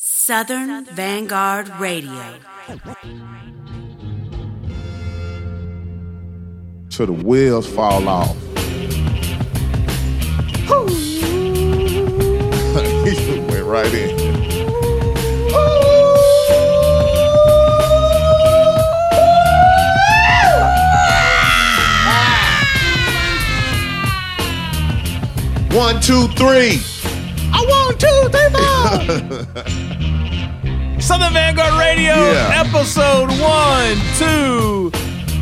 Southern Vanguard Radio. Till the wheels fall off. he went right in. One, two, three. I want two, three, four. Southern Vanguard Radio, Yeah. episode one, two,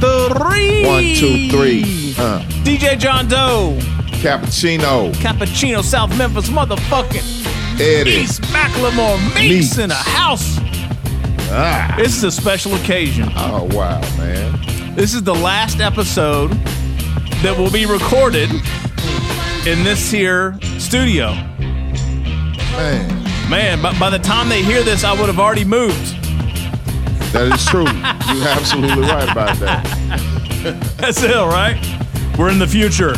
three. One, two, three. Uh, DJ John Doe, cappuccino. Cappuccino, South Memphis, motherfucking Eddie. East Macklemore, Meeks Meeks. in a house. Ah. This is a special occasion. Oh wow, man. This is the last episode that will be recorded in this here studio. Man. Man, but by the time they hear this, I would have already moved. That is true. You're absolutely right about that. That's it, right? We're in the future.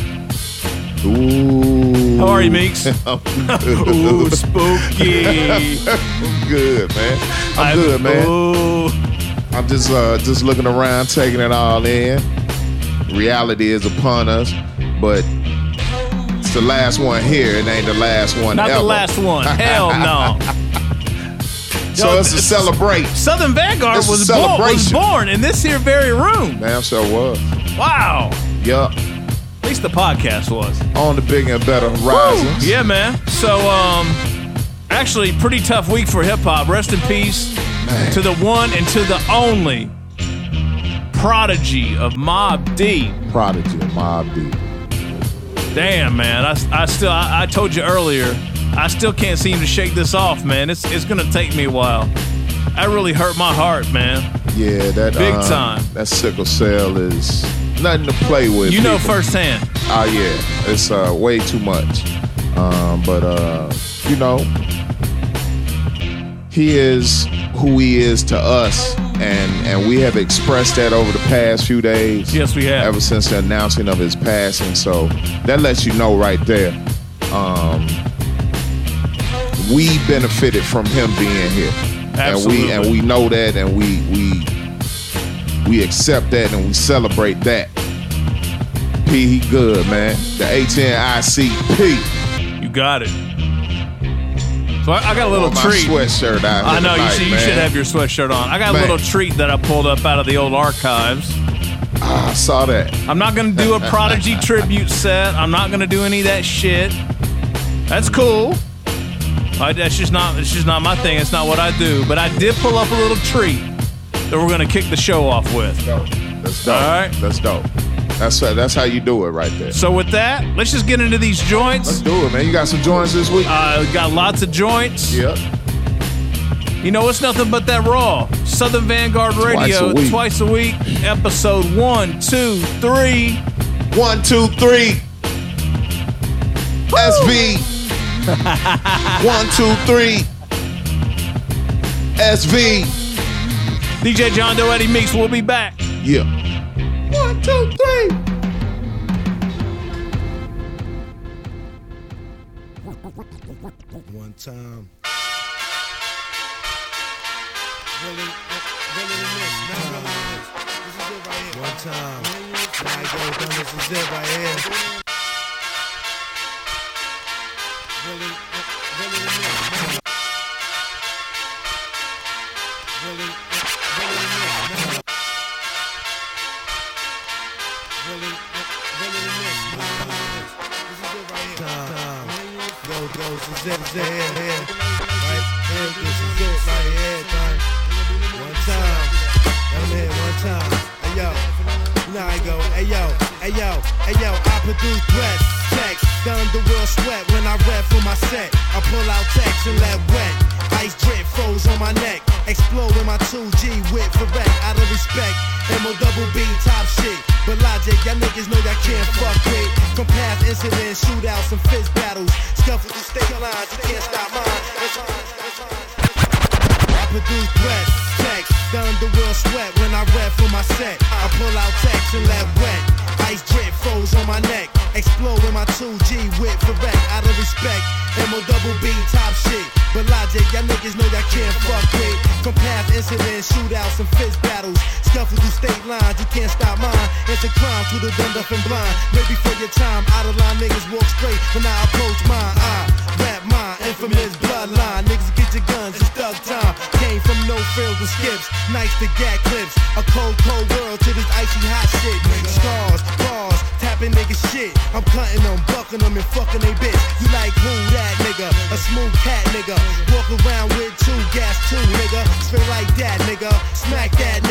Ooh. How are you, Meeks? I'm good. Ooh, spooky. I'm good, man. I'm good, man. Ooh. I'm just uh just looking around, taking it all in. Reality is upon us, but it's the last one here. It ain't the last one Not ever. the last one. Hell no. So Yo, it's a. Southern Vanguard was born, was born in this here very room. Damn sure was. Wow. Yup. At least the podcast was. On the bigger and better horizons. Yeah, man. So, um, actually, pretty tough week for hip hop. Rest in peace Man. to the one and to the only prodigy of Mobb Deep. Prodigy, of Mobb Deep. Damn, man. I, I still, I, I told you earlier, I still can't seem to shake this off, man. It's, it's gonna take me a while. That really hurt my heart, man. Yeah, that Big um, time. That sickle cell is nothing to play with. You know people. firsthand. Oh yeah, it's uh, way too much. Um, but uh, you know, he is who he is to us, and and we have expressed that over the past few days. Yes, we have. Ever since the announcing of his passing, so that lets you know right there. Um, we benefited from him being here, Absolutely. and we and we know that, and we we we accept that, and we celebrate that. P, he good, man. The HNICP. You got it. So I, I got a little treat. sweatshirt out I know you should, you should have your sweatshirt on. I got a Man. little treat that I pulled up out of the old archives. Ah, I saw that. I'm not gonna do a Prodigy tribute set. I'm not gonna do any of that shit. That's cool. I, that's just not. It's just not my thing. It's not what I do. But I did pull up a little treat that we're gonna kick the show off with. That's dope. All right. That's dope. That's that's how you do it right there. So with that, let's just get into these joints. Let's do it, man. You got some joints this week? Uh, got lots of joints. yep. You know, it's nothing but that raw. Southern Vanguard Radio, a week. twice a week, episode one, two, three. One, two, three. SV. One, two, three. SV. DJ John Doe Eddie Meeks will be back. Yeah. One, two, three. One time. Really, really this, not really this. This is it right here. One time. Now I go this is it right here. This is it, this is it here, here. Right here, this is it right here, time. One time. Me hit one time. Hey yo. Now I go, hey yo, hey yo, hey yo, I produce threats, text, the underworld sweat when I rap for my set. I pull out text and let wet. Ice drip froze on my neck. Explode with my 2G with Ferret out of respect. MO double B top shit. But logic, y'all niggas know y'all can't fuck with. From past incidents, shootouts, and fist battles. Scuffle through state lines, you can't stop mine. I produce threats, text, the underworld sweat when I rap for my set. I pull out text and let wet. Ice drip froze on my neck. Explode with my 2G whip for rec. Out of respect, MO double B top shit. But logic, y'all niggas know y'all can't fuck with. From past incidents, shootouts, and fist battles. Scuffle through state lines, you can't stop mine. It's a crime to the dumb, deaf, and blind. Maybe for your time, out of line niggas walk straight. When I approach mine, I rap infamous bloodline. Niggas get your guns, it's thug time. Came from no frills and skips, nice to get clips. A cold, cold world to this icy hot shit. Scars, bars, tapping nigga shit. I'm cutting them, bucking them, and fucking they bitch. You like who that nigga? A smooth cat nigga. Walk around with two gas, two nigga. Spit like that nigga. Smack that nigga.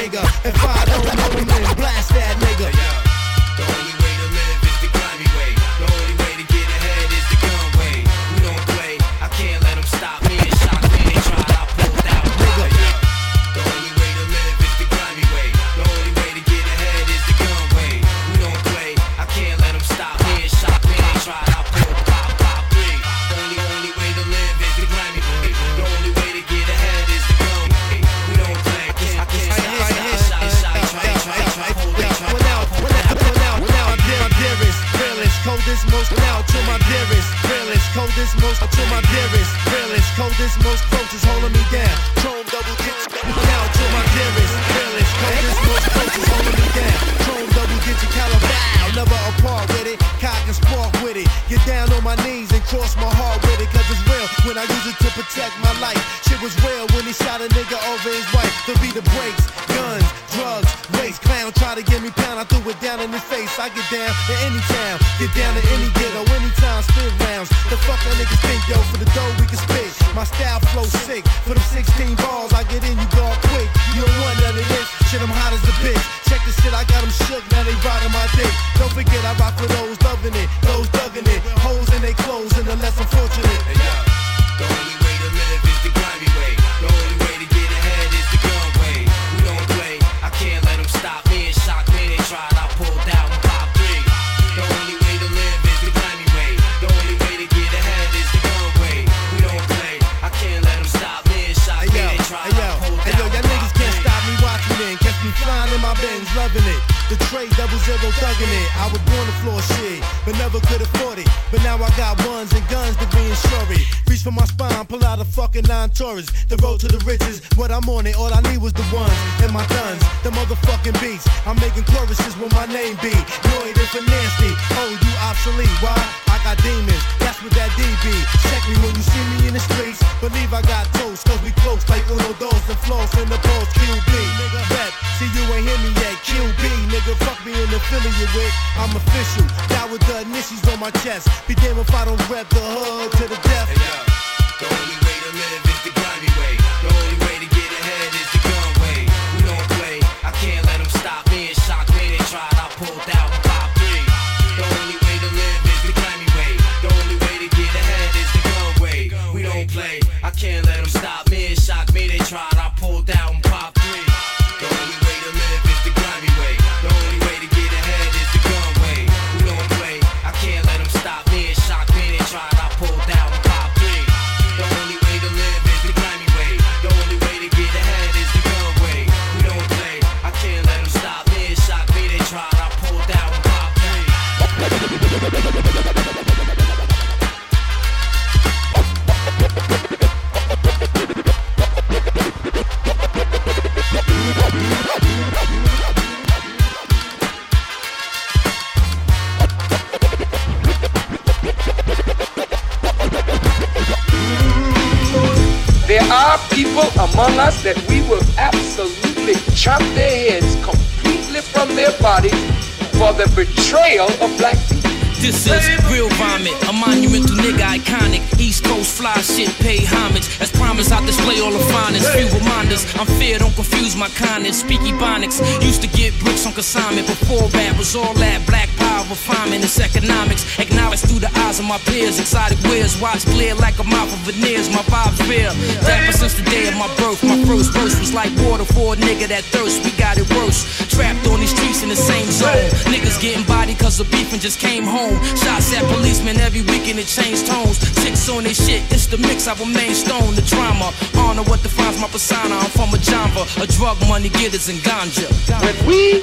watch glare like a mouth of veneers. My vibes real. Dapper since the day of my birth. My first verse was like water for a nigga that thirst. We got it worse. Trapped on these streets in the same zone. Niggas getting body cause of beef and just came home. Shots at policemen every weekend it changed tones. Six on this shit, it's the mix. I remain stone. The drama, honor what defines my persona. I'm from a Jamba, a drug money getters and ganja. When we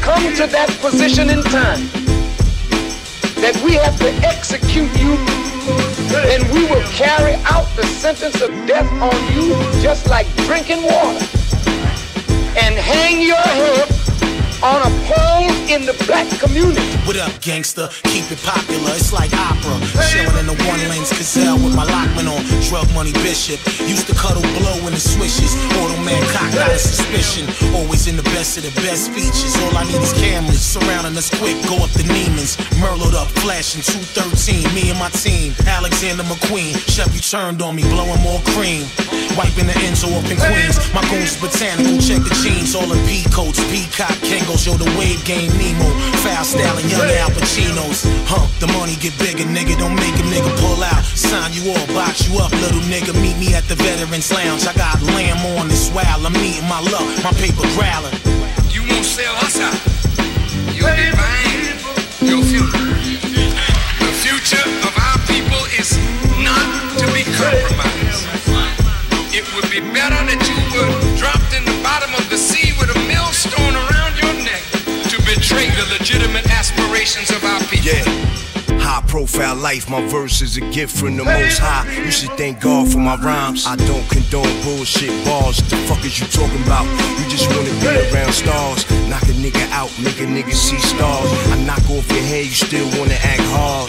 come to that position in time that we have to execute you then we will carry out the sentence of death on you just like drinking water and hang your head on a pole in the black community. What up, gangster? Keep it popular, it's like opera. Chillin' in the one lanes gazelle with my Lockman on. Drug money bishop. Used to cuddle blow in the swishes. Automan cock, not a suspicion. Always in the best of the best features. All I need is cameras surrounding us quick. Go up the Neiman's. Merlot up, flashing 213. Me and my team. Alexander McQueen. Chevy turned on me, blowing more cream. Wiping the Enzo up in Queens. My goons botanical. Check the jeans. All in P coats. Peacock, Kangos. Yo, the wave game Nemo. Foul styling young Al Pacinos. Huh, the money get bigger, nigga. Don't make a nigga pull out. Sign you all, box you up, little nigga. Meet me at the Veterans Lounge. I got lamb on this while I'm meeting my luck. My paper growling. You won't sell us out. You'll be buying profile life, my verse is a gift from the most high. You should thank God for my rhymes. I don't condone bullshit balls. The fuck is you talking about? You just wanna be around stars. Knock a nigga out, make a nigga see stars. I knock off your head, you still wanna act hard.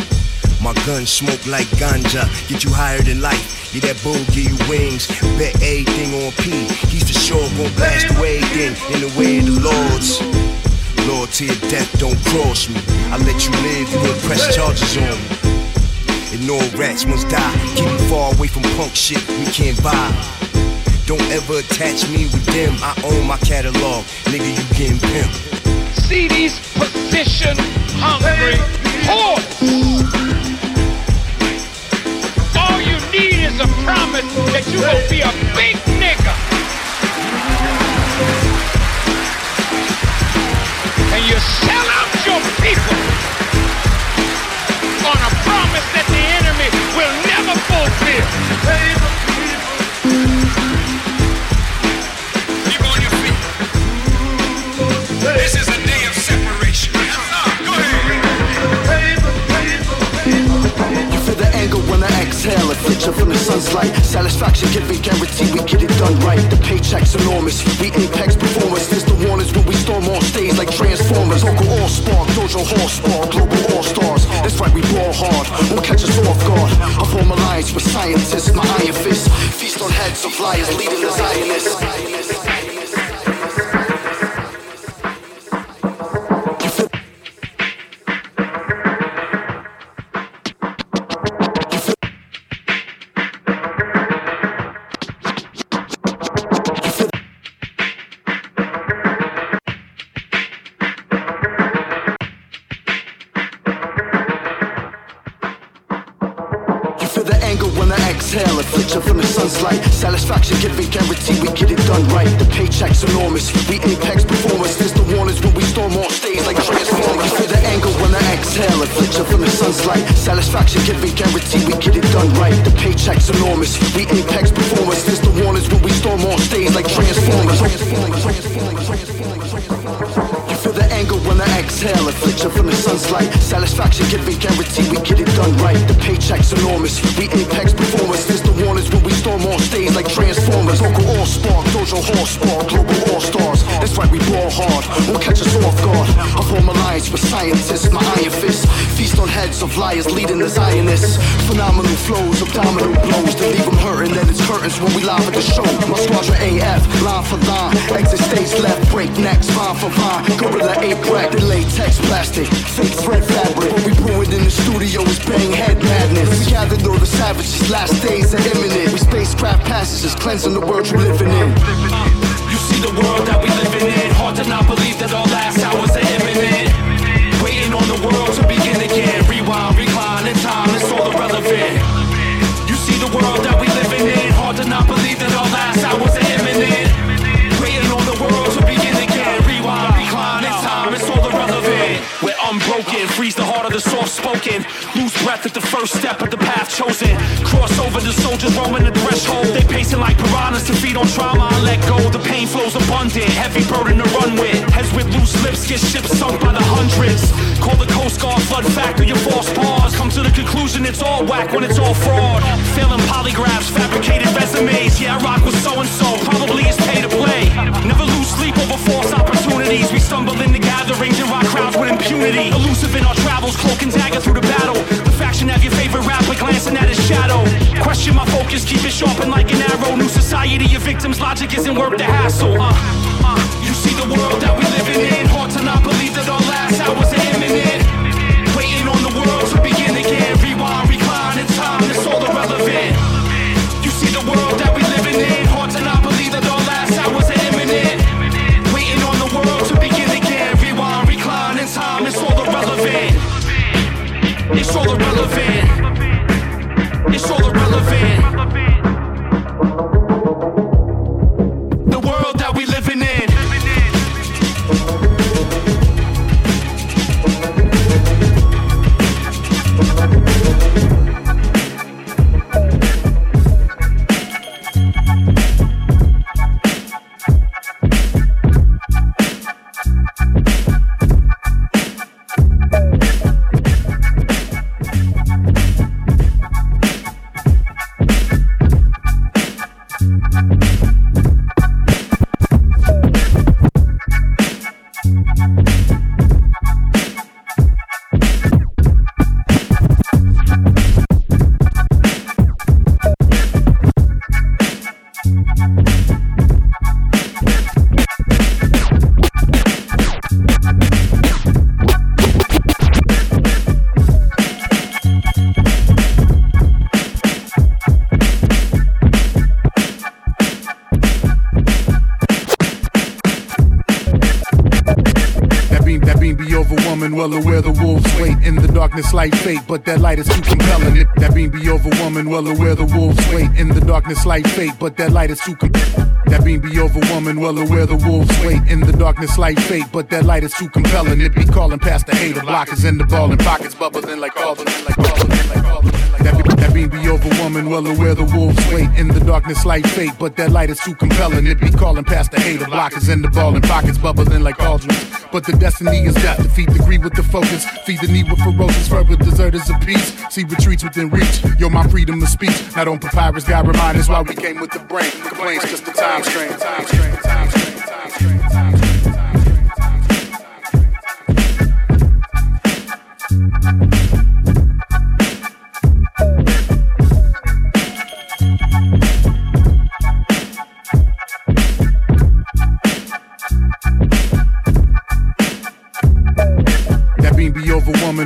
My gun smoke like ganja, get you higher than life. Yeah, that bull give you wings. Bet everything on P. He's for sure gon' blast away everything in the way of the Lords. Loyalty or death don't cross me. I let you live, you gon' press charges on me. All rats must die. Keep me far away from punk shit we can't buy. Don't ever attach me with them. I own my catalog. Nigga, you getting pimp. See these position hungry whores. All you need is a promise that you will be a big you sell out your people on a promise that the enemy will never fulfill. Keep on your feet. This is exhale, affliction from the sun's light. Satisfaction giving guarantee we get it done right. The paycheck's enormous. We apex performers. There's the warnings when we storm on stage like transformers. Local all spark, dojo horse spark, global all stars. That's right, we ball hard. Won't catch us off guard. I form alliance with scientists. My iron fist feast on heads of liars, leading the Zionists. That's right, we ball hard. Won't catch us off guard. I form alliance with scientists. My iron fist feast on heads of liars, leading the Zionists. Phenomenal flows, abdominal blows that leave them hurting. Then it's curtains when we live at the show. My squadron AF, line for line. Exit stage left, break necks, vine for vine. Gorilla ape crack, the latex plastic. Fake thread fabric. What we it in the studio is bang head madness. We gathered all the savages, last days are imminent. We spacecraft passages, cleansing the world you're living in. See the world that we living in. Hard to not believe that our last hours are imminent. Waiting on the world to begin again. Rewind, recline in time, it's all irrelevant. You see the world that we living in. Hard to not believe that our last hours are imminent. Waiting on the world to begin again. Rewind, recline in time, it's all irrelevant. We're unbroken, freeze the heart of the soft spoken. Lose breath at the first step of the path chosen. Cross over the soldiers roaming the threshold. They pacing like piranhas to feed on trauma, I let go. The pain flows abundant, heavy burden to run with. Heads with loose lips get ships sunk by the hundreds. Call the Coast Guard flood factor, your false pause. Come to the conclusion it's all whack when it's all fraud. Failing polygraphs, fabricated resumes. Yeah, I rock with so and so. Probably it's pay to play. Never lose sleep over false opportunities. We stumble into gatherings and rock crowds with impunity. Elusive in our travels, cloak and dagger through the battle. The faction have your favorite rapper glancing at his shadow. Question my focus, keep it sharpened like an arrow. New society, your victims' logic isn't worth the hassle. Uh, uh, you see the world that we living in. Hard to not believe darkness like fate, but that light is too compelling. It- That beam be overwhelming, well aware the wolves wait in the darkness like fate, but that light is too com- That beam be over woman, well aware the wolves wait in the darkness like fate, but that light is too compelling. It be calling past the hater, blockers in the ball and pockets bubbling like cauldron, like cauldron, like cauldron. That, be, that beam be over woman, well aware the wolves wait in the darkness like fate, but that light is too compelling. It be calling past the hater, blockers in the ball and pockets bubbling like cauldrons. But the destiny is death, defeat the greed with the focus, feed the need with ferocious fervor, deserters of peace, see retreats within reach. Yo, my freedom of speech, not on papyrus, God remind us why we came with the brain. Complaints just the time strain, time strain, time strain, time strain.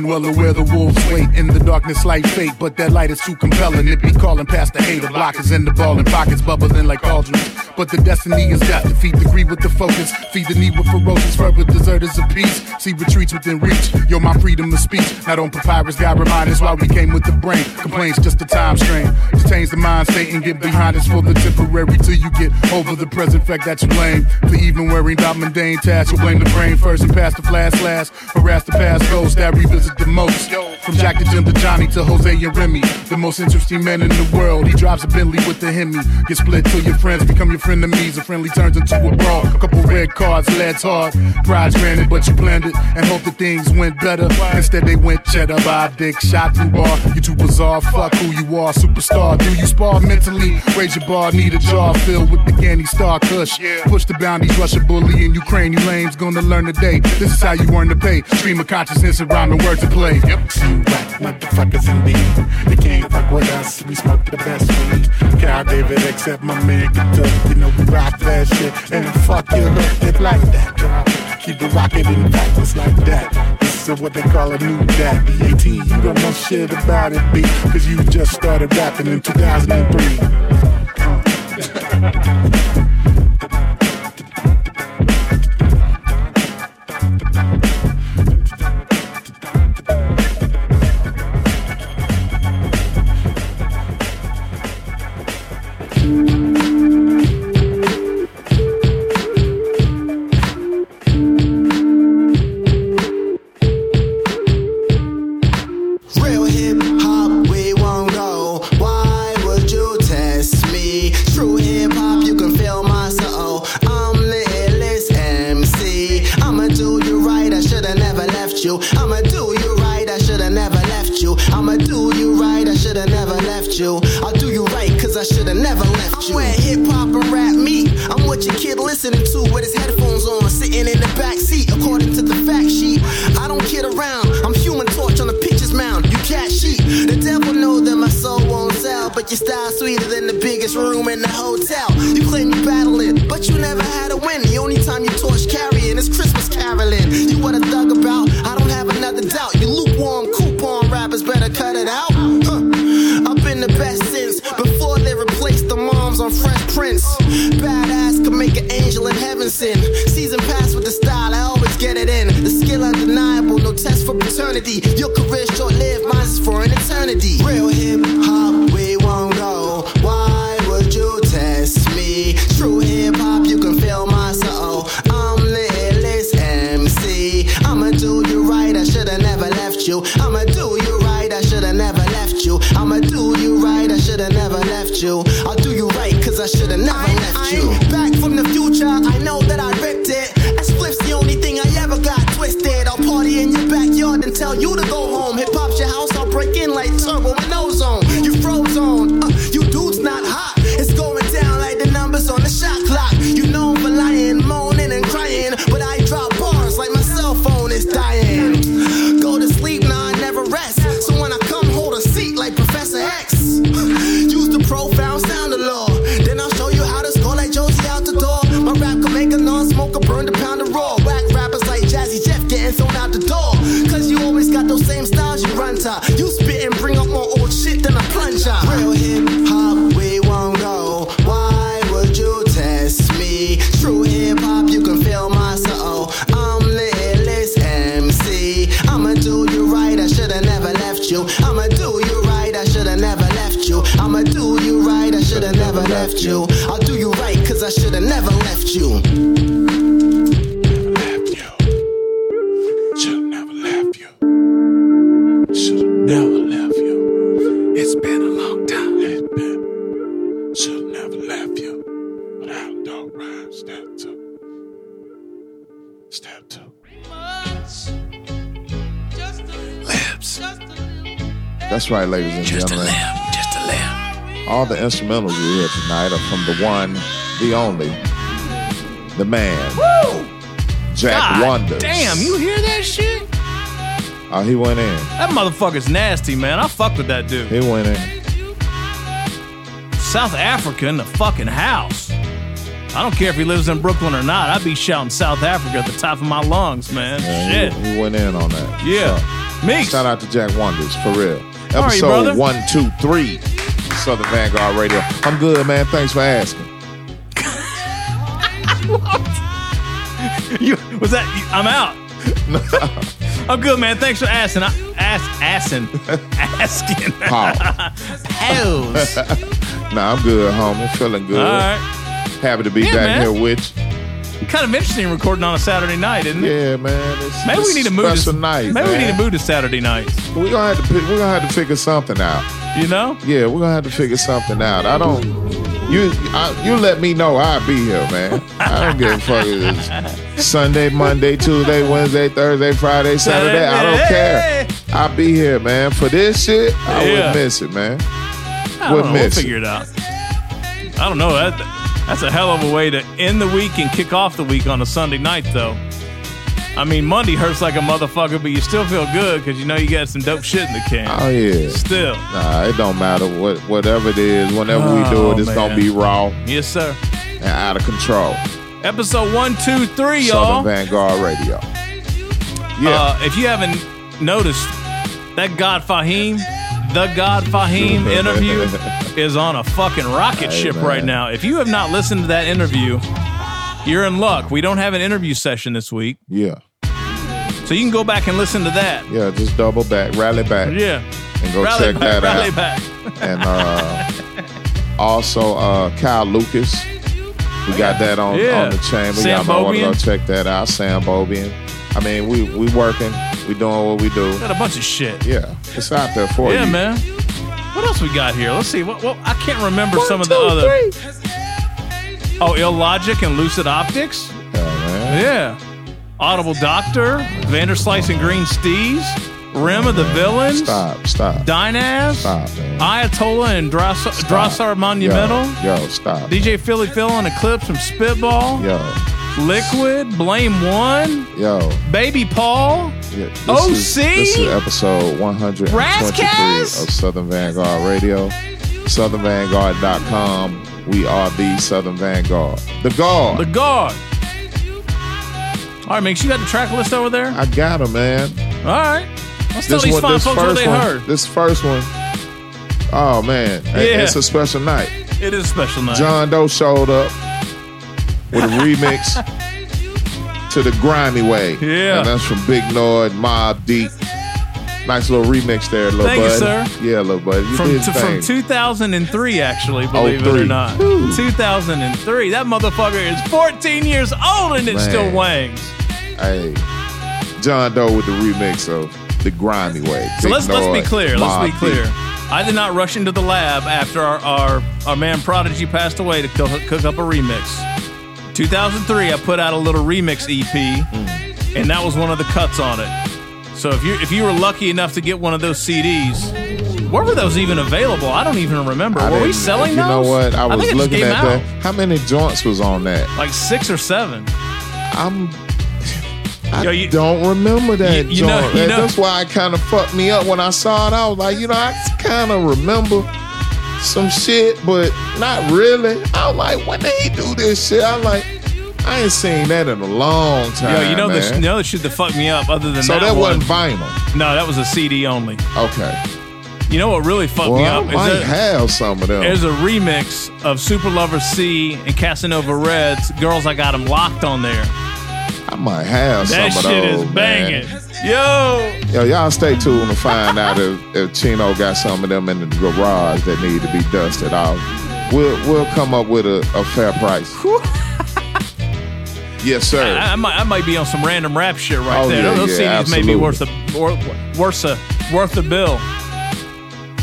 Woman, well aware the wolves wait in the darkness like fate, but that light is too compelling. It be calling past the hater, blockers and the ball and pockets bubbling like cauldrons. But the destiny is death, defeat the greed with the focus, feed the need with ferocious fervor, deserters of peace, see retreats within reach. Yo, my freedom of speech, not on papyrus, God remind us why we came with the brain. Complaints just the time strain, detains the mind state and get behind us for the temporary till you get over the present fact that you lame. For even wearing about mundane tasks, you blame the brain first and pass the flash last. Harass the past ghosts that revisit the most. From Jack to Jim to Johnny to Jose and Remy, the most interesting man in the world. He drives a Bentley with the Hemi. Get split till your friends become your frenemies. A friendly turns into a brawl. A couple red cards, lads hard. Pride's granted, but you planned it and hope that things went better. Instead, they went cheddar by dick shot through bar. You too bizarre, fuck who you are, superstar. Do you spar mentally? Raise your bar, need a jar filled with the candy star kush. Push the boundaries, rush a bully in Ukraine. You lames gonna learn today. This is how you earn the pay. Stream of consciousness around the words to play. Yep. Whack motherfuckers indeed. They can't fuck with us. We smoke the best weed. Cal David, except my man Kentucky. You know we rock that shit. And fuck your hook, it like that. Keep the rocking in practice like that. This is what they call a new dad. BAT, you don't know shit about it, B. Cause you just started rapping in 2003. That's right, ladies and gentlemen. Just a lamb. All the instrumentals you hear tonight are from the one, the only, the man, Jack God Wonders. Damn, you hear that shit? Oh, he went in. That motherfucker's nasty, man. I fuck with that dude. He went in. South Africa in the fucking house. I don't care if he lives in Brooklyn or not. I'd be shouting South Africa at the top of my lungs, man. Yeah, Shit. He, he went in on that. Yeah. Me. Shout out to Jack Wonders, for real. How Episode brother? one, two, three, Southern Vanguard Radio. I'm good, man. Thanks for asking. You was that? you- I'm out. I'm good, man. Thanks for asking. I, ask, asking, asking. Pause. nah, I'm good, homie. Feeling good. All right. Happy to be Yeah, back man. here with you. Kind of interesting recording on a Saturday night, isn't it? Yeah, man. It's, Maybe we need to move to night. Maybe we need to move to Saturday nights. We're gonna have to we're gonna have to figure something out. You know? Yeah, we're gonna have to figure something out. I don't. You I, you let me know I'll be here, man. I don't give a fuck. if It's Sunday, Monday, Tuesday, Wednesday, Thursday, Friday, Saturday. I don't care. I'll be here, man. For this shit, I Yeah. wouldn't miss it, man. I Wouldn't know. We'll miss it. figure it out. I don't know. That that's a hell of a way to end the week and kick off the week on a Sunday night, though. I mean, Monday hurts like a motherfucker, but you still feel good because you know you got some dope shit in the can. Oh yeah. Still. Nah, it don't matter what whatever it is. Whenever we do Oh, it, it's gonna be raw Yes, sir. and out of control. Episode one, two, three, y'all. Southern Vanguard Radio. Yeah. Uh, if you haven't noticed, that God Fahim, the God Fahim interview is on a fucking rocket ship man. right now. If you have not listened to that interview, you're in luck. We don't have an interview session this week, yeah. so you can go back and listen to that. Yeah. Just double back, rally back. Yeah. And go Rally check back, that rally out. back. and uh, also uh, Kyle Lucas. We got that on, Yeah. on the chamber. Sam Y'all might want to go check that out. Sam Bobian. I mean, we we working. We doing what we do. Got a bunch of shit. Yeah, it's out there for yeah, you. Yeah, man. What else we got here? Let's see. What, what I can't remember One, some of the two, other. Oh, Illogic and Lucid Optics. Yeah, man. Yeah. Audible Doctor, Vanderslice and Green Stees, Rim of the Villains, Stop, stop, Dynaz, stop, man. Ayatollah and Drasar, Drasar Monumental, Yo, yo, stop. DJ Philly Phil on Eclipse from Spitball, Yo, Liquid, Blame One, yo. Baby Paul, Yeah, this OC? Is, this is episode 123 Razzcast? of Southern Vanguard Radio. SouthernVanguard.com. We are the Southern Vanguard. The Guard. The Guard. All right, Mix, you got the track list over there? I got him, man. All right. Let's tell these one- fine folks what they one, heard. This first one. Oh man, Yeah. it's a special night. It is a special night. John Doe showed up with a remix to the Grimy Way. Yeah. And that's from Big Noyd, Mobb Deep. Nice little remix there, little Thank you, sir. Yeah, little bud. You From, did to, from 2003, actually, believe it Oh, or three. not. 2003. That motherfucker is 14 years old and it Man. still wangs. Hey, John Doe with the remix of the Grimy Way. So let's let's be clear. Let's be clear. Deep. I did not rush into the lab after our, our, our man Prodigy passed away to cook, cook up a remix. 2003, I put out a little remix EP, Mm. and that was one of the cuts on it. So if you if you were lucky enough to get one of those CDs, where were those even available? I don't even remember. I were we selling You those? know what? I was just looking at out. that. How many joints was on that? Like six or seven. I'm. I Yo, you- don't remember that you- you know- joint. you know- That's why it kind of fucked me up when I saw it. I was like, you know, I kind of remember some shit, but not really. I was like, when did he do this shit? I'm like, I ain't seen that in a long time. Yo, you know the, man. you know the shit that fucked me up other than that. so that, that, wasn't vinyl. No, that was a CD only. Okay. You know what really fucked me Well, up? I might there- have some of them. There's a remix of Super Lover Cee and Casanova Reds. Girls, I got them locked on there. I might have that some of shit those. is man. banging. Yo, Yo, y'all stay tuned to find out if, if Chino got some of them in the garage that need to be dusted off. We'll we'll come up with a, a fair price. yes, sir. I, I might, I might be on some random rap shit right Oh, there. yeah, Those yeah, CDs may be worth a worth, worth a worth a bill.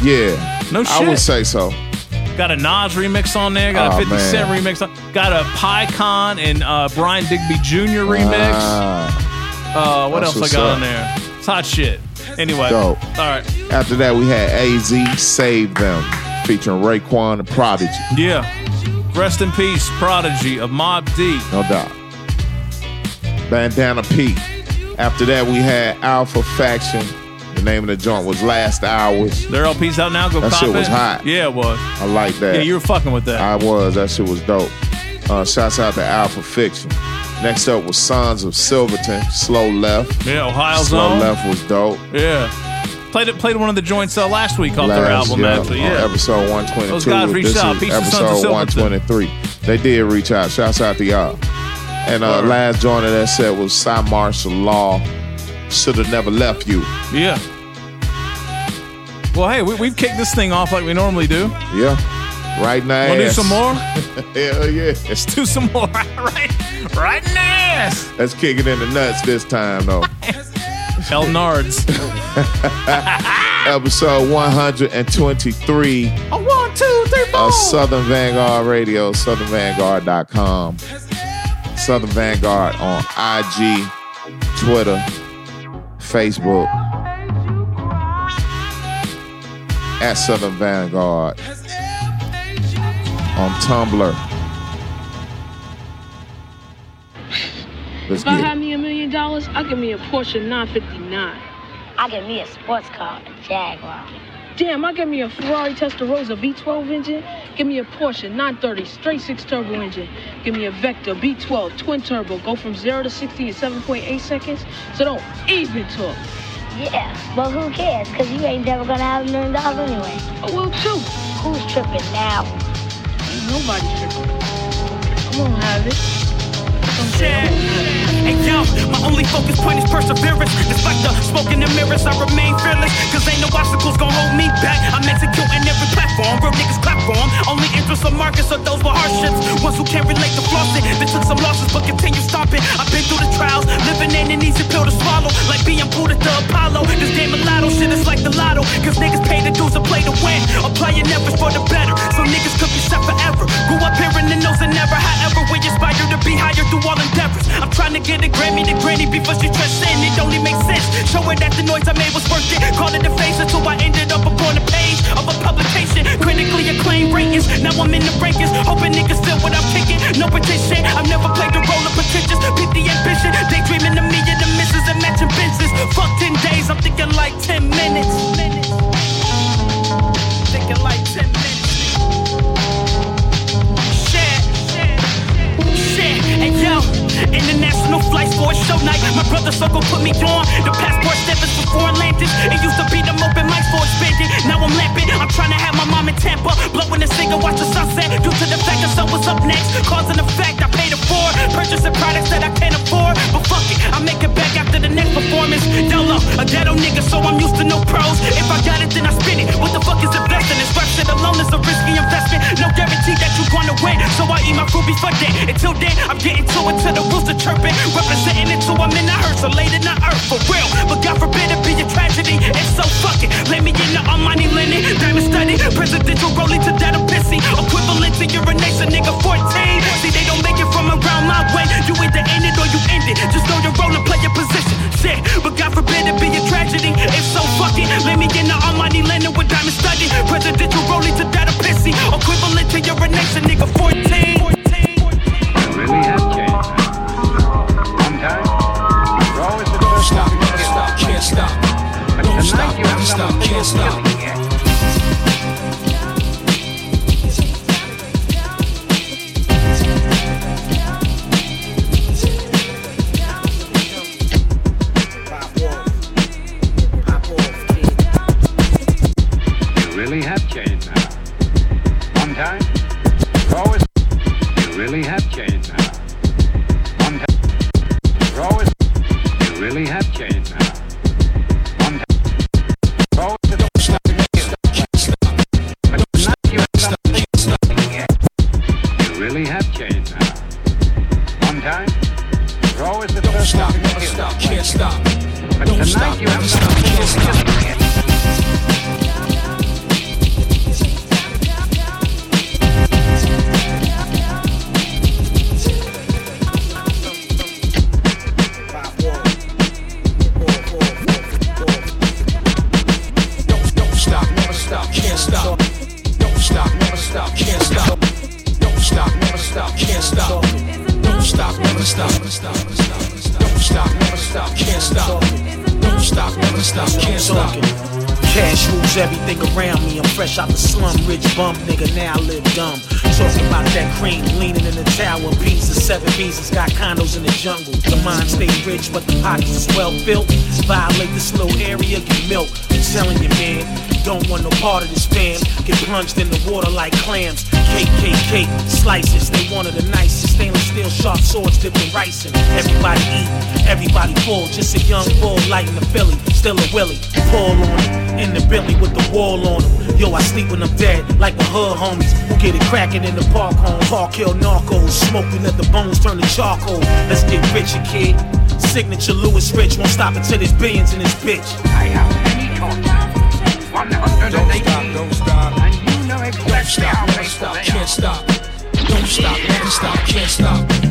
yeah. No I would say so. Got a Nas remix on there. Got a Oh, 50 man. Cent remix. On, got a PyCon and uh, Brian Digby Jr. remix. Uh, what that's else I got up. on there? It's hot shit. Anyway, Dope. all right. after that, we had AZ Save Them featuring Raekwon and Prodigy. Yeah. Rest in peace, Prodigy of Mobb Deep. No doubt. Bandana P. After that, we had Alpha Faction. The name of the joint was Last Hours. Their LP's out now. Go That shit it. was hot. Yeah, it was. I like that. Yeah, you were fucking with that. I was. That shit was dope. Uh, shouts out to Alpha Faction. Next up was Sons of Silverton. Slow Left. yeah, Ohio Zone. Slow Zone. Left was dope. Yeah. Played it. Played one of the joints uh, last week off their album. yeah, actually, on yeah. episode 122. Those guys reached this out. Peace to Sons of episode 123. They did reach out. Shouts out to y'all. And uh, last joint of that set was Cy Martial Law. Should have never left you. Yeah. Well, hey, we, we've kicked this thing off like we normally do. Yeah. Right now. Want to do some more? Hell yeah. Let's do some more. right, right in the ass. Let's kick it in the nuts this time, though. El Nards. Episode 123 A one, two, three, four. of Southern Vanguard Radio, southernvanguard.com. Southern Vanguard on IG, Twitter, Facebook, at Southern Vanguard on Tumblr. Let's If I get had me a million dollars, I'd give me a Porsche 959. I'd give me a sports car, a Jaguar. Damn, I give me a Ferrari Testarossa V12 engine. Give me a Porsche 930 straight six turbo engine. Give me a Vector B12 twin turbo. Go from zero to 60 in 7.8 seconds. So don't even talk. Yeah, but who cares? Because you ain't never gonna have a million dollars anyway. I will too. Who's tripping now? Ain't nobody tripping. I'm gonna have it. Hey yo, my only focus point is perseverance. Despite the smoke in the mirrors, I remain fearless. Cause ain't no obstacles gonna hold me back. I'm executing every platform. Real niggas clap. Only interest of markets are those with hardships. Ones who can't relate to flossing. They took some losses but continue stomping. I've been through the trials. Living ain't an easy pill to swallow. Like being at the Apollo. This game of lotto shit is like the lotto. Cause niggas pay the dues and play to win. Applying efforts for the better. So niggas could be set forever. Grew up hearing the nose and never. However, we aspire to be higher through all endeavors. I'm trying to get a Grammy to Granny before she transcend. It only makes sense. Show her that the noise I made was worth it. Called it the face until I ended up upon the page of a publication. Critically acclaimed ratings. Now I'm in the rankings. Hoping niggas feel what I'm kicking. No petition. I've never played the role of pretentious. Beat the ambition. Daydreaming of me and the misses and matching benches. Fuck 10 days. I'm thinking like 10 minutes. Thinking like 10 minutes. And yo, international flights for a show night. My brother's uncle put me on. The passport steppers for foreign It used to be them open mics for expanding. Now I'm lamping. I'm trying to have my mom in Tampa. Blowing a cigar, watch the sunset. Due to the fact that so what's up next. Cause and effect, I paid it for. Purchasing products that I can't afford. But fuck it, I make it back after the next performance. YOLO, a ghetto nigga, so I'm used to no pros. If I got it, then I spin it. What the fuck is investing? This rap shit alone is a risky investment. No guarantee that you're gonna win. So I eat my food before day. Until then, I'm getting to it till the rooster chirping. Representing it till I'm in the hearse. So laid in the earth for real. But God forbid it be a tragedy. If so, fuck it. Let me in the Armani linen. Diamond study. Presidential rolling to that I'm pissy. Equivalent to urination, nigga 14. See, they don't make it from around my way. You either end it or you end it. Just know your role and play your position. Shit. But God forbid it be a tragedy. If so, fuck it. Let me in the Armani linen with diamond study. Presidential rolling to that I'm pissy. Equivalent to urination, nigga 14. really have changed. One time, you're always the first stop, can't stop, stop. Stop, can't stop. Just a young bull lighting the Philly, still a Willie. Pull on it, in the Billy with the wall on him. Yo, I sleep when I'm dead, like the hood homies who get it cracking in the park home. Park kill narcos, smoke, we let the bones turn to charcoal. Let's get richer, kid. Signature Lewis Rich won't stop until there's billions in this bitch. I have many torches. 118. Don't stop, And you know exactly how never faithful stop, they can't stop. Don't stop, never stop, can't stop.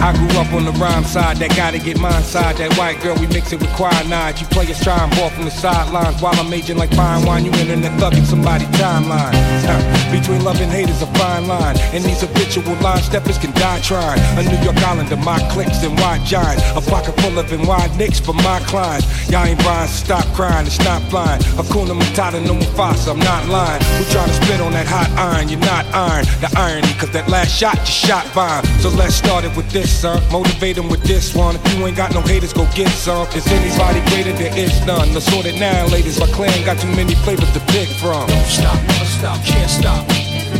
I grew up on the rhyme side, that gotta get mine side. That white girl, we mix it with nods. You players try and ball from the sidelines while I'm aging like fine wine. You internet thugging somebody's timeline. Between love and hate is a fine line, and these habitual line steppers can die trying. A New York Islander, my clicks and white giants. A pocket full of and wide nicks for my clients. Y'all ain't so stop crying, it's not flying. Hakuna Matata, no Mufasa, I'm not lying. Who trying to spit on that hot iron? You're not iron. The irony, cause that last shot just shot fine. So let's start it with this, son. Motivate them with this one. If you ain't got no haters, go get some. Is anybody greater? There is none. Let's sort it now, ladies. My clan got too many flavors to pick from. Don't stop, never stop, can't stop.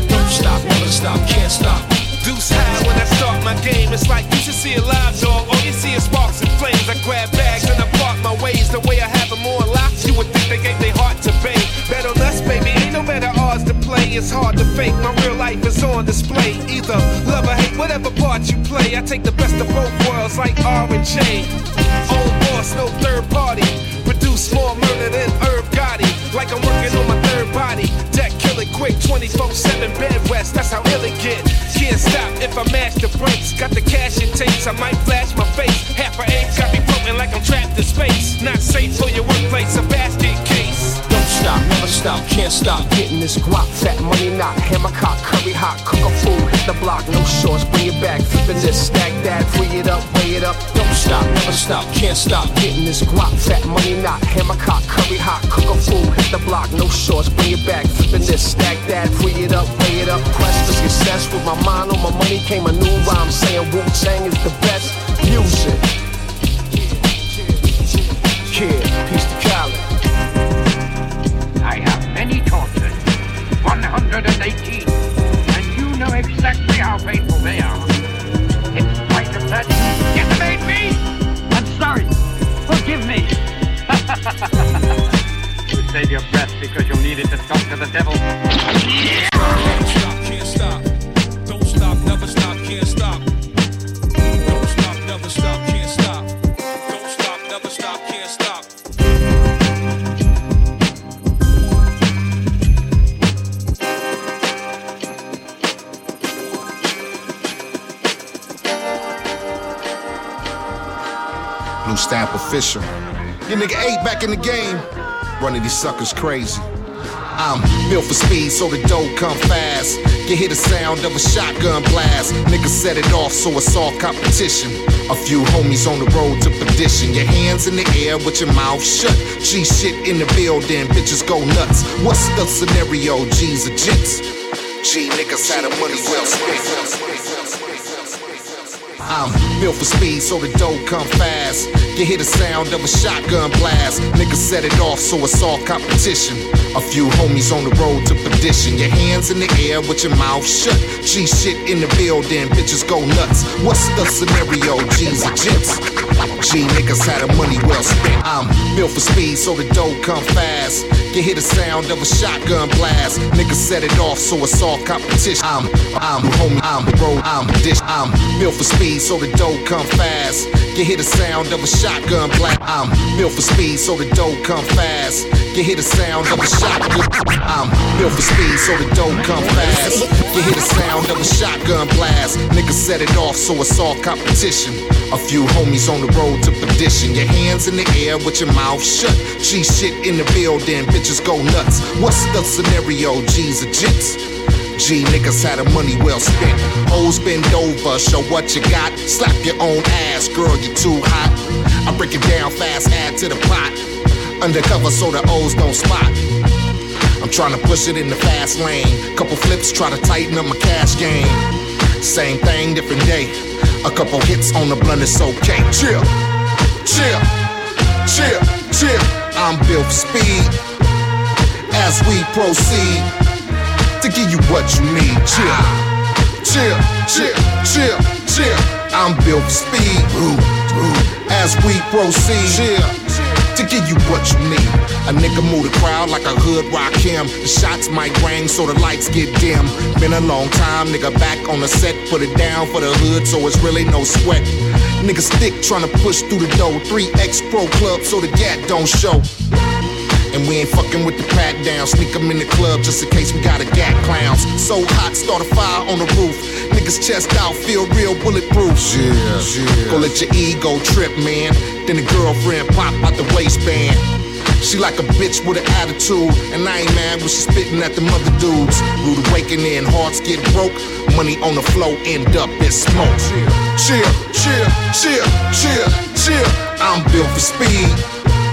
Don't stop, never stop, can't stop. Deuce high when I start my game. It's like you should see a live dog. All you see is sparks and flames. I grab bags and I park my ways. The way I have them on lock, you would think they gave their heart to Bay. Bet on us, baby. Ain't no better to play. It's hard to fake. My real life is on display. Either love or hate, whatever part you play. I take the best of both worlds like R and J. Old boss, no third party. Produce more murder than Herb Gotti. Like I'm working on my third body. Deck kill it quick, 24 7 bed rest. That's how ill it get. Can't stop if I mash the brakes. Got the cash it takes. I might flash my face. Half an egg got me floating like I'm trapped in space. Not safe for your workplace, a basket. Stop, never stop, can't stop getting this guap. Fat money knock, hammer cock, curry hot, cook a food, hit the block, no shorts, bring it back, flipping this, stack that, free it up, weigh it up. Don't stop, never stop, can't stop getting this guap. Fat money knock, hammer cock, curry hot, cook a food, hit the block, no shorts, bring it back, flipping this, stack that, free it up, weigh it up. Quest for success with my mind on my money came a new rhyme saying Wu Tang is the best music. Peace to Khaled. I have many tortures, 118, and you know exactly how painful they are. In spite of that, you decimate me! I'm sorry. Forgive me. you save your breath because you'll need it to talk to the devil. Don't stop, can't stop. Don't stop, never stop, can't stop. Official. Your nigga eight back in the game. Running these suckers crazy. I'm built for speed, so the dough come fast. You hear the sound of a shotgun blast. Niggas set it off, so it's all competition. A few homies on the road to perdition. Your hands in the air with your mouth shut. G shit in the building, bitches go nuts. What's the scenario? G's or jits? G niggas had the money well spent. I'm built for speed, so the dough come fast. You hear the sound of a shotgun blast. Niggas set it off, so it's all competition. A few homies on the road to perdition. Your hands in the air with your mouth shut. G shit in the building, bitches go nuts. What's the scenario? G's jits? G niggas had the money well spent. I'm built for speed, so the dough come fast. You hear the sound of a shotgun blast. Niggas set it off, so it's all competition. I'm, I'm homie, I'm road, I'm dish. I'm built for speed, so the dough come fast. You hear the sound of a shotgun blast. I'm built for speed, so the dough come fast. You hear the sound of a shotgun. Blast? I'm built for speed, so the dough come fast. You hear the sound of a shotgun blast. Niggas set it off, so it's all competition. A few homies on the road to perdition. Your hands in the air with your mouth shut. G shit in the building, bitches go nuts. What's the scenario? G's or jits? G niggas had the money well spent. Hoes bend over, show what you got. Slap your own ass, girl, you too hot. I break it down fast, add to the pot. Undercover so the O's don't spot. I'm trying to push it in the fast lane. Couple flips, try to tighten up my cash game. Same thing, different day. A couple hits on the blunt, it's okay. Chill, chill, chill, chill. I'm built for speed. As we proceed to give you what you need. Chill, chill, chill, chill, chill. I'm built for speed. As we proceed, chill, to give you what you need. A nigga move the crowd like a hood rock him. The shots might ring so the lights get dim. Been a long time, nigga back on the set. Put it down for the hood so it's really no sweat. Niggas thick tryna push through the door. 3X Pro Club so the gat don't show. And we ain't fucking with the pat down. Sneak 'em in the club just in case we got a gat clowns. So hot, start a fire on the roof. Niggas chest out, feel real bulletproof. Yeah, yeah. Go let your ego trip, man. Then the girlfriend pop out the waistband. She like a bitch with an attitude, and I ain't mad when she spitting at the mother dudes. Rude awakening, hearts get broke, money on the flow, end up in smoke. Chill, chill, chill, chill, chill. I'm built for speed.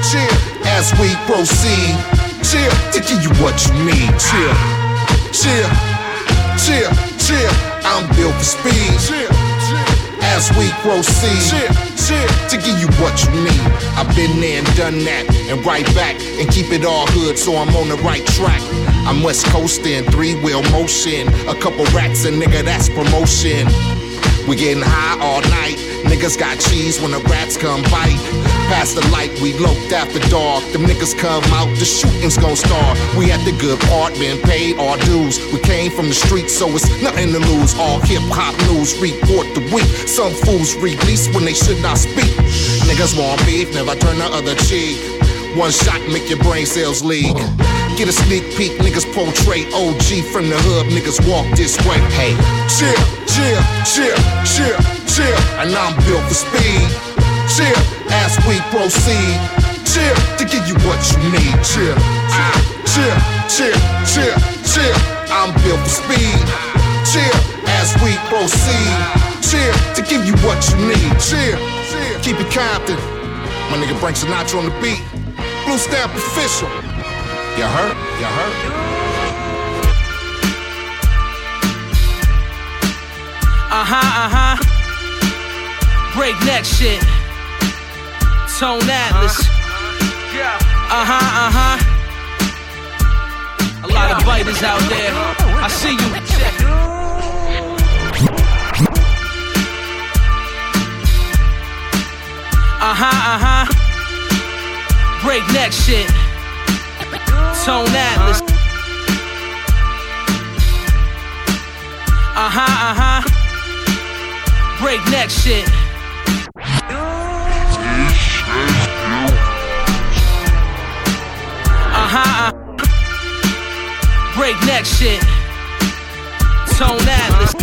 Chill as we proceed. Chill to give you what you need. Chill, chill, chill, chill. I'm built for speed. Chill, as we proceed. Chill, chill to give you what you need. I've been there and done that, and right back and keep it all hood, so I'm on the right track. I'm West Coastin', three wheel motion, a couple rats and nigga that's promotion. We getting high all night. Niggas got cheese when the rats come bite. Past the light, we loped after dark. The niggas come out, the shooting's gon' start. We had the good part, been paid our dues. We came from the streets, so it's nothing to lose. All hip hop news, report the week. Some fools release when they should not speak. Niggas want beef, never turn the other cheek. One shot make your brain cells leak. Get a sneak peek, niggas portray OG from the hood, niggas walk this way. Hey, chill, chill, chill, chill, chill. And I'm built for speed. Chill as we proceed. Chill to give you what you need. Chill, chill, chill, chill, chill. I'm built for speed. Chill as we proceed. Chill to give you what you need. Chill, keep it Compton. My nigga Frank Sinatra on the beat. Blue Stamp official. You heard? You heard? Uh huh, uh huh. Breakneck shit. Tone Atlas. Uh huh, uh huh. A lot of biters out there. I see you. Uh huh, uh huh. Breakneck shit. Tone Atlas. Uh huh, uh huh. Breakneck shit. Uh huh. Breakneck shit. Tone Atlas.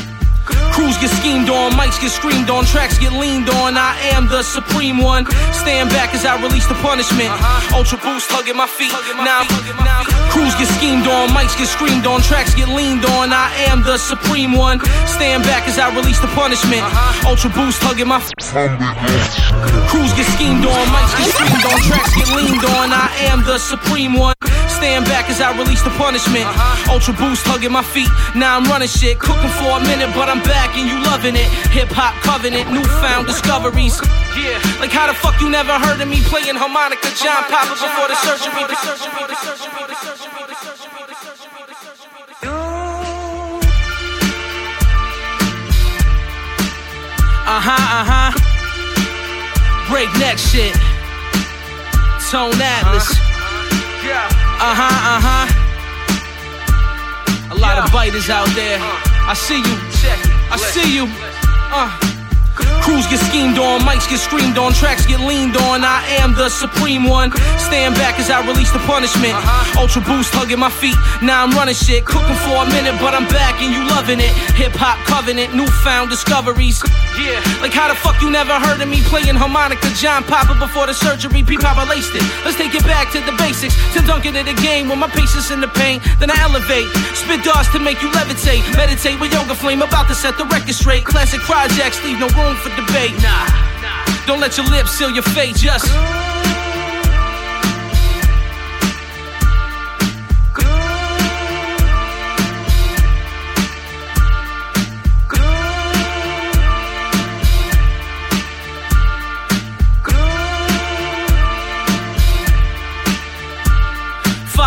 Crews get schemed on, mics get screamed on, tracks get leaned on. I am the supreme one. Stand back as I release the punishment. Ultra boost hugging my feet. Now, now. Crews get schemed on, mics get screamed on, tracks get leaned on. I am the supreme one. Stand back as I release the punishment. Ultra boost hugging my feet. Crews get schemed on, mics get screamed on, tracks get leaned on. I am the supreme one. Stand back as I release the punishment. Ultra boost hugging my feet. Now I'm running shit, cooking for a minute, but I'm back and you loving it. Hip hop covenant, newfound discoveries. Yeah, like how the fuck you never heard of me playing harmonica, John Popper before the surgery. The surgery, the surgery, the surgery, the surgery, the surgery, the surgery. Uh huh, uh huh. Breakneck shit. Tone Atlas. Uh huh, uh huh. A lot of biters out there. I see you. Check. I see you. Uh. Crews get schemed on, mics get screamed on, tracks get leaned on. I am the supreme one. Stand back as I release the punishment. Uh-huh. Ultra boost hugging my feet. Now I'm running shit, cooking for a minute, but I'm back and you loving it. Hip hop covenant, newfound discoveries. Yeah, like how the fuck you never heard of me playing harmonica, John Popper before the surgery. P Papa laced it. Let's take it back to the basics. To dunk it in the game with my patience in the pain. Then I elevate, spit darts to make you levitate. Meditate with yoga flame, about to set the record straight. Classic projects leave no room for debate. Nah, don't let your lips seal your fate. Just.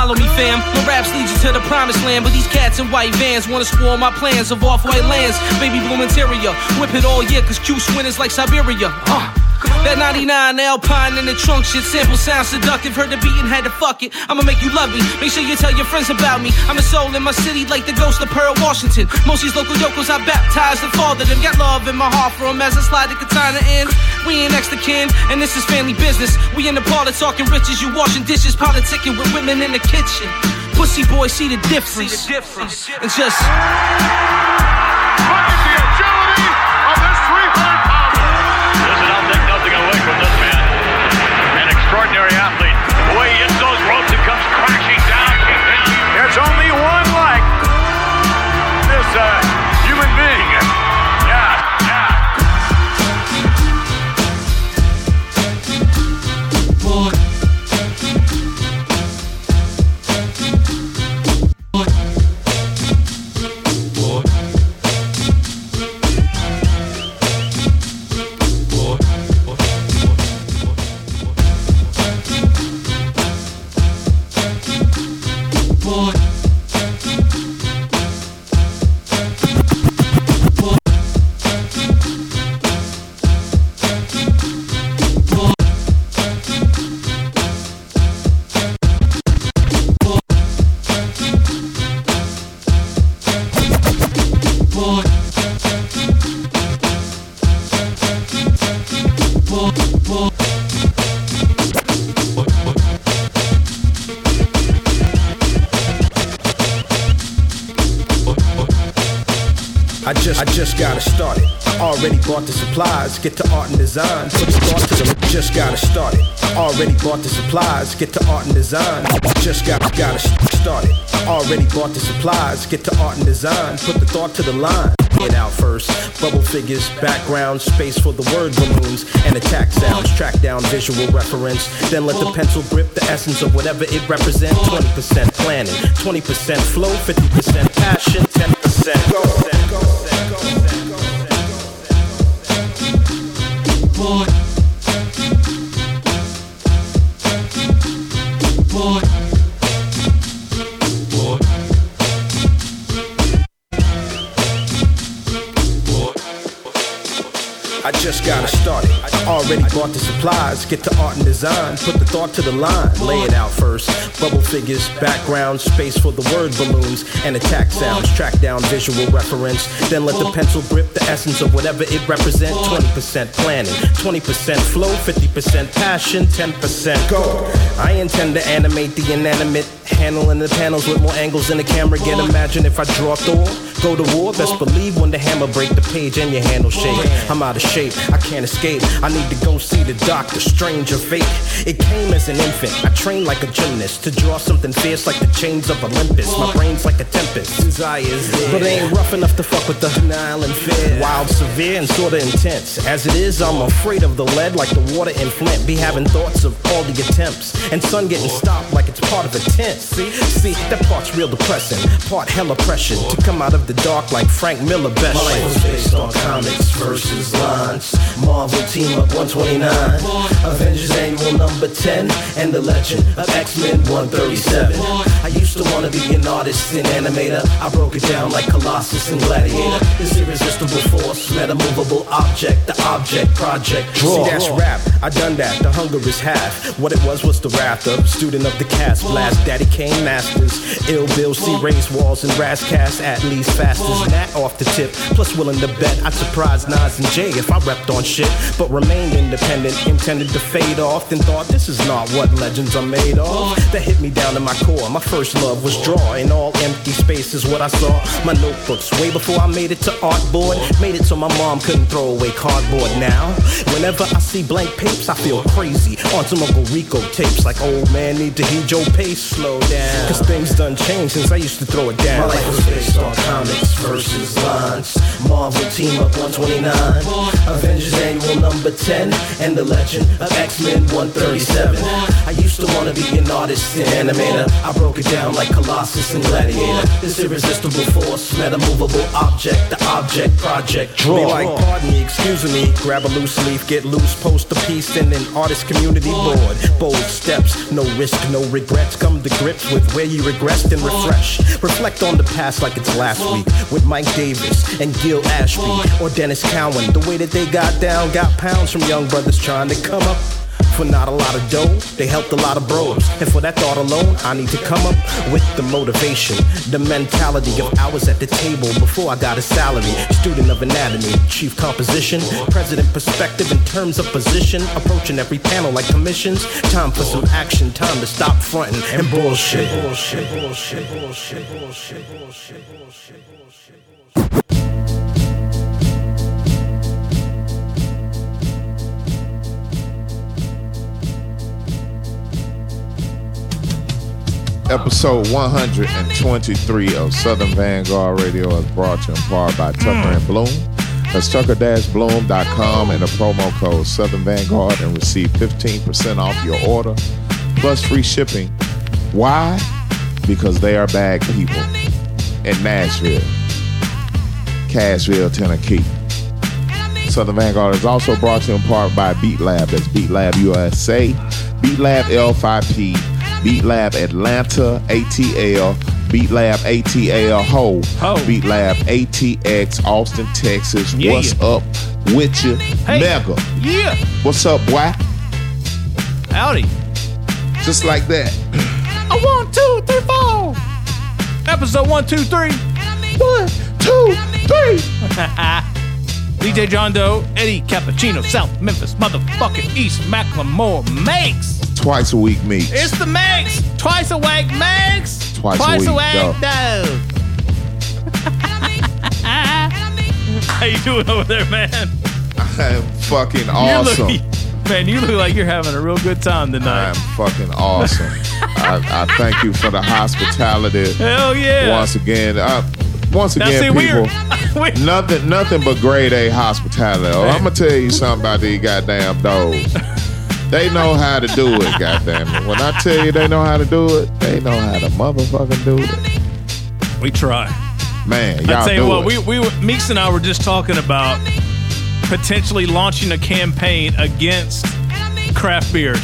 Follow me, fam. My raps lead you to the promised land. But these cats in white vans wanna spoil my plans of off white lands. Baby blue interior. Whip it all year, cause Q is like Siberia. Uh. That 99 Alpine in the trunk shit. Sample sound seductive. Heard the beat and had to fuck it. I'ma make you love me. Make sure you tell your friends about me. I'm a soul in my city like the ghost of Pearl Washington. Most of these local yokels I baptized and fathered them. Got love in my heart for 'em as I slide the katana in. We ain't next to kin, and this is family business. We in the parlor talking riches. You washing dishes, politicking with women in the kitchen. Pussy boy, see the difference. And just. Get to art and design. Just got, got it started. Already bought the supplies. Get to art and design. Put the thought to the line. Get out first. Bubble figures, background, space for the word balloons, and attack sounds. Track down visual reference. Then let the pencil grip the essence of whatever it represents. 20% planning, 20% flow, 50% passion, 10% go. Bought the supplies. Get the art and design. Put the thought to the line. Lay it out first. Bubble figures, background, space for the word balloons, and attack sounds. Track down visual reference. Then let the pencil grip the essence of whatever it represents. 20% planning, 20% flow, 50% passion, 10% go. I intend to animate the inanimate. Handling the panels with more angles than the camera get. Imagine if I draw Thor. Go to war, best believe when the hammer break the page and your handle shake. I'm out of shape, I can't escape. I need to go see the doctor, stranger fate. It came as an infant. I trained like a gymnast to draw something fierce like the chains of Olympus. My brain's like a tempest. Desire's there. But it ain't rough enough to fuck with the denial and fear. Wild, severe, and sorta intense. As it is, I'm afraid of the lead like the water in Flint. Be having thoughts of all the attempts. And sun getting stopped like it's part of a tent. See, see, that part's real depressing. Part hell oppression. to come out of the dark like Frank Miller best. My life was based on comics versus lines. Marvel team up 129. Avengers annual number 10. And the legend of X-Men 137. I used to wanna be an artist and animator. I broke it down like Colossus and Gladiator. This irresistible force, met a metamovable object, the object project. Draw. See, that's rap. I done that. The hunger is half. What it was was the wrath of student of the cast. Blast Daddy Kane Masters. Ill Bill C. Race Walls and Ras Kass at least fast as that off the tip. Plus willing to bet I'd surprise Nas and Jay if I repped on shit. But remained independent, intended to fade off. Then thought this is not what legends are made of. That hit me down to my core. My first love was drawing. All empty space is what I saw. My notebooks way before I made it to artboard. Made it so my mom couldn't throw away cardboard now. Whenever I see blank papes, I feel crazy. On some Uncle Rico tapes, like old man need to heed your pace, slow down. Cause things done changed since I used to throw it down. My life was based on comics versus lines. Marvel team up 129. Avengers annual number 10. And the legend of X-Men 137. I used to wanna be an artist and animator. I broke it down like Colossus and Gladiator. This irresistible force, metamovable object, the object project. Draw. Be like, pardon me, excuse me. Grab a loose leaf, get loose, post a piece in an artist community board. Bold steps, no risk, no regrets. Come to grips with where you regressed and refresh. Reflect on the past like it's last week with Mike Davis and Gil Ashby or Denys Cowan. The way that they got down, got pounds from young brothers trying to come up. For not a lot of dough, they helped a lot of bros. And for that thought alone, I need to come up with the motivation, the mentality of hours at the table before I got a salary. Student of anatomy, chief composition, president perspective in terms of position. Approaching every panel like commissions. Time for some action, time to stop fronting and bullshit. Bullshit, bullshit, bullshit, bullshit, bullshit, bullshit. Episode 123 of Southern Vanguard Radio is brought to you in part by Tucker and Bloom. That's tucker-bloom.com and the promo code Southern Vanguard and receive 15% off your order plus free shipping. Why? Because they are bag people in Nashville, Cashville, Tennessee. Southern Vanguard is also brought to you in part by Beat Lab. That's Beat Lab USA, Beat Lab L5P, Beat Lab Atlanta ATL, Beat Lab ATL Ho, Ho. Beat Lab ATX Austin, Texas. Yeah. What's up with you? Mega. Yeah. What's up, boy? Howdy. Just like that. A one, two, three, four. Episode one, two, three. One, two, three. DJ John Doe, Eddie Cappuccino, South Memphis, motherfucking East Macklemore makes. Twice a week meets. It's the makes. Twice a week makes. Twice a week, a week, though. though. How you doing over there, man? I'm fucking You awesome. look, man, you look like you're having a real good time tonight. I'm fucking awesome. I, I thank you for the hospitality. Hell yeah. Once again, uh, once Now, again, see, we're- people, nothing, nothing but grade A hospitality. Oh, I'm gonna tell you something about these goddamn dogs. They know how to do it, goddamn it. When I tell you they know how to do it, they know how to motherfucking do it. We try. Man, y'all I tell you what, it. we we were- Meeks and I were just talking about potentially launching a campaign against craft beers.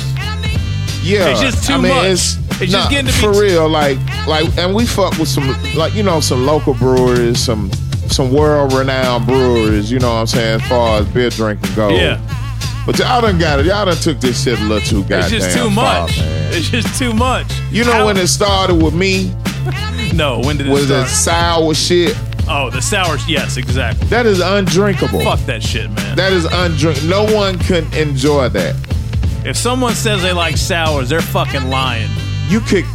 Yeah, It's just too I mean, much. It's, It's nah, just getting to be for real. Like, like, and we fuck with some, like, you know, some local breweries, some, some world renowned breweries. You know what I'm saying? As far as beer drinking goes. Yeah. But y'all done got it. Y'all done took this shit a little too goddamn It's just too far, much. man. It's just too much. You know when it started with me? No, when did it start? was start? it sour shit? Oh, the sours. Yes, exactly. That is undrinkable. Fuck that shit, man. That is undrink. No one can enjoy that. If someone says they like sours, they're fucking lying. You could.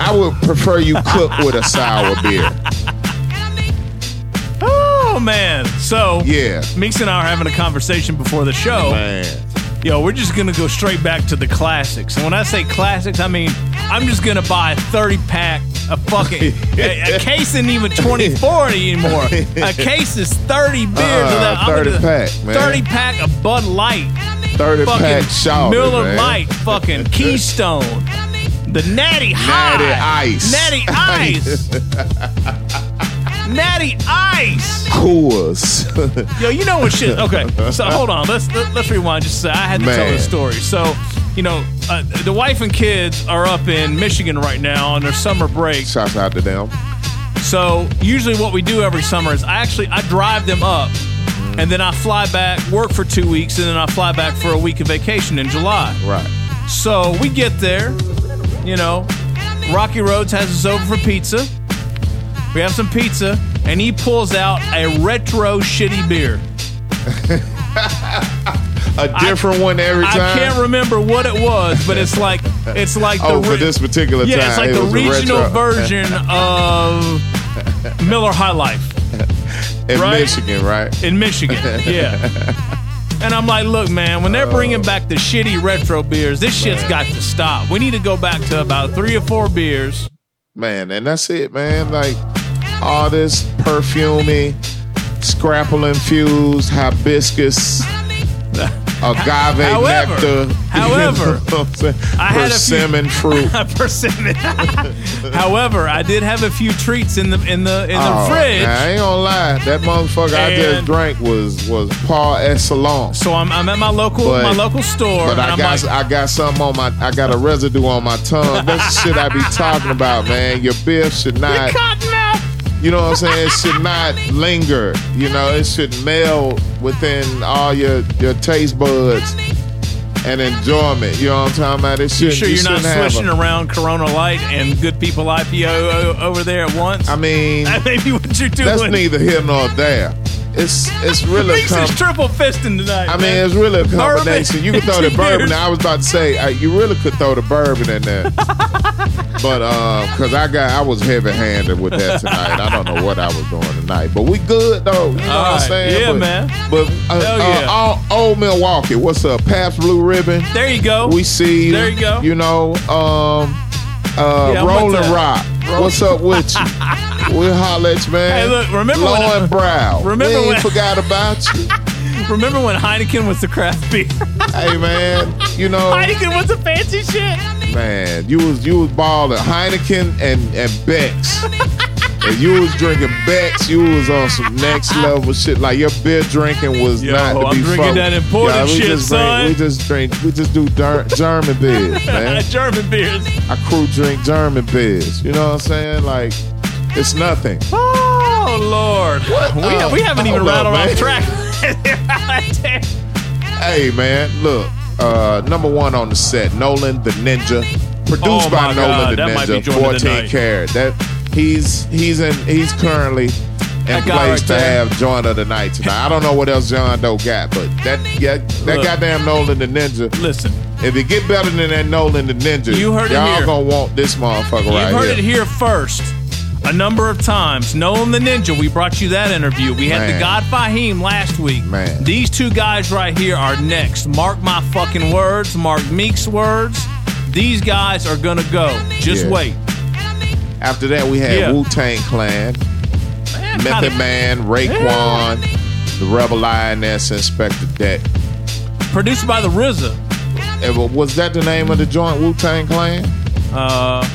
I would prefer you cook with a sour beer. Oh man. So Yeah. Meeks and I are having a conversation before the show. Man. Yo, we're just gonna go straight back to the classics. And when I say classics, I mean I'm just gonna buy a 30 pack of fucking a, a case isn't even 24 anymore. A case is 30 beers. Uh, that. 30 gonna- pack, man. 30 pack of Bud Light. 30 fucking pack shawty, Miller man. Light, fucking Keystone. The Natty High. Natty Ice. Natty Ice. Natty Ice. Coors. Yo, you know what shit? Okay, so hold on. Let's let, let's rewind. Just a sec. I had to tell Man. the story. So, you know, uh, the wife and kids are up in Michigan right now on their summer break. Shouts out to them. So usually, what we do every summer is I actually I drive them up, and then I fly back, work for two weeks, and then I fly back for a week of vacation in July. Right. So we get there, you know, Rocky Roads has us over for pizza. We have some pizza, and he pulls out a retro shitty beer. A different one every time. I can't remember what it was, but it's like it's like Oh, the for this particular yeah, it's like it the regional version of Miller High Life in right? Michigan, right? in Michigan. Yeah. And I'm like, look, man, when they're bringing oh. back the shitty retro beers, this shit's got to stop. We need to go back to about three or four beers. Man, and that's it, man. Like all this perfumey, scrapple infused hibiscus, agave However- nectar. however, you know saying? Had a few- persimmon fruit. Persimmon. However, I did have a few treats in the in the in the Oh, fridge. now, I ain't gonna lie, that motherfucker I just drank was was par excellence. So I'm, I'm at my local But- my local store. But and I got like, I got something on my I got a residue on my tongue. That's the shit I be talking about, man. Your beer should not you know what I'm saying? It should not linger. You know, it should meld within all your your taste buds and enjoyment. You know what I'm talking about? It shouldn't. sure you you're not swishing around Corona Light and Good People IPO over there at once? I mean, that may be what you're doing. That's neither here nor there. It's it's really a com- triple fisting tonight. I mean, man. it's really a Bourbon combination. You can throw the bourbon. I was about to say uh, you really could throw the bourbon in there, but because I got I was heavy handed with that tonight. I don't know what I was doing tonight, but we good though. You know All what I'm right. saying? Yeah, but, man. But uh, uh, yeah. all- old Milwaukee, what's up? Pabst Blue Ribbon. There you go. We see. There you go. You know, um, uh, Yeah, Rolling? Rock. What's up with you? We'll holler at you, man. Hey, look, remember when I- Löwenbräu. remember we when- forgot about you. Remember when Heineken was the craft beer? hey man, you know, Heineken was the fancy shit. man, you was you was balling Heineken and and Beck's. And you was drinking Beck's, you was on some next level shit. Like your beer drinking was Yo, not to I'm be drinking fucked- that imported we shit, just son. Drink, we just drink, we just do dur- German beers, man. German beers. I crew drink German beers. You know what I'm saying? Like it's nothing. Oh Lord, what? we, uh, we haven't even rattled off track. Hey man, look, uh, number one on the set, Nolan the Ninja, produced Oh, by Nolan God, the that might be Ninja, 14 tonight. carat. That he's he's in he's currently in place right to have joint of the night tonight. I don't know what else John Doe got, but that yeah, that Look. goddamn Nolan the Ninja. Listen, if it get better than that Nolan the Ninja, You heard it y'all here. gonna want this motherfucker You've right heard here. it here first. a number of times. Nolan the Ninja, we brought you that interview. We had Man. the God Fahim last week. Man. These two guys right here are next. Mark my fucking words, Mark Meek's words. These guys are gonna go. Just Yeah. wait. After that, we had Yeah. Wu Tang Clan, Method kinda- Man, Raekwon, the Rebel Lioness, Inspectah Deck. Produced by the RZA. Well, Was that the name of the joint Wu Tang Clan? Uh,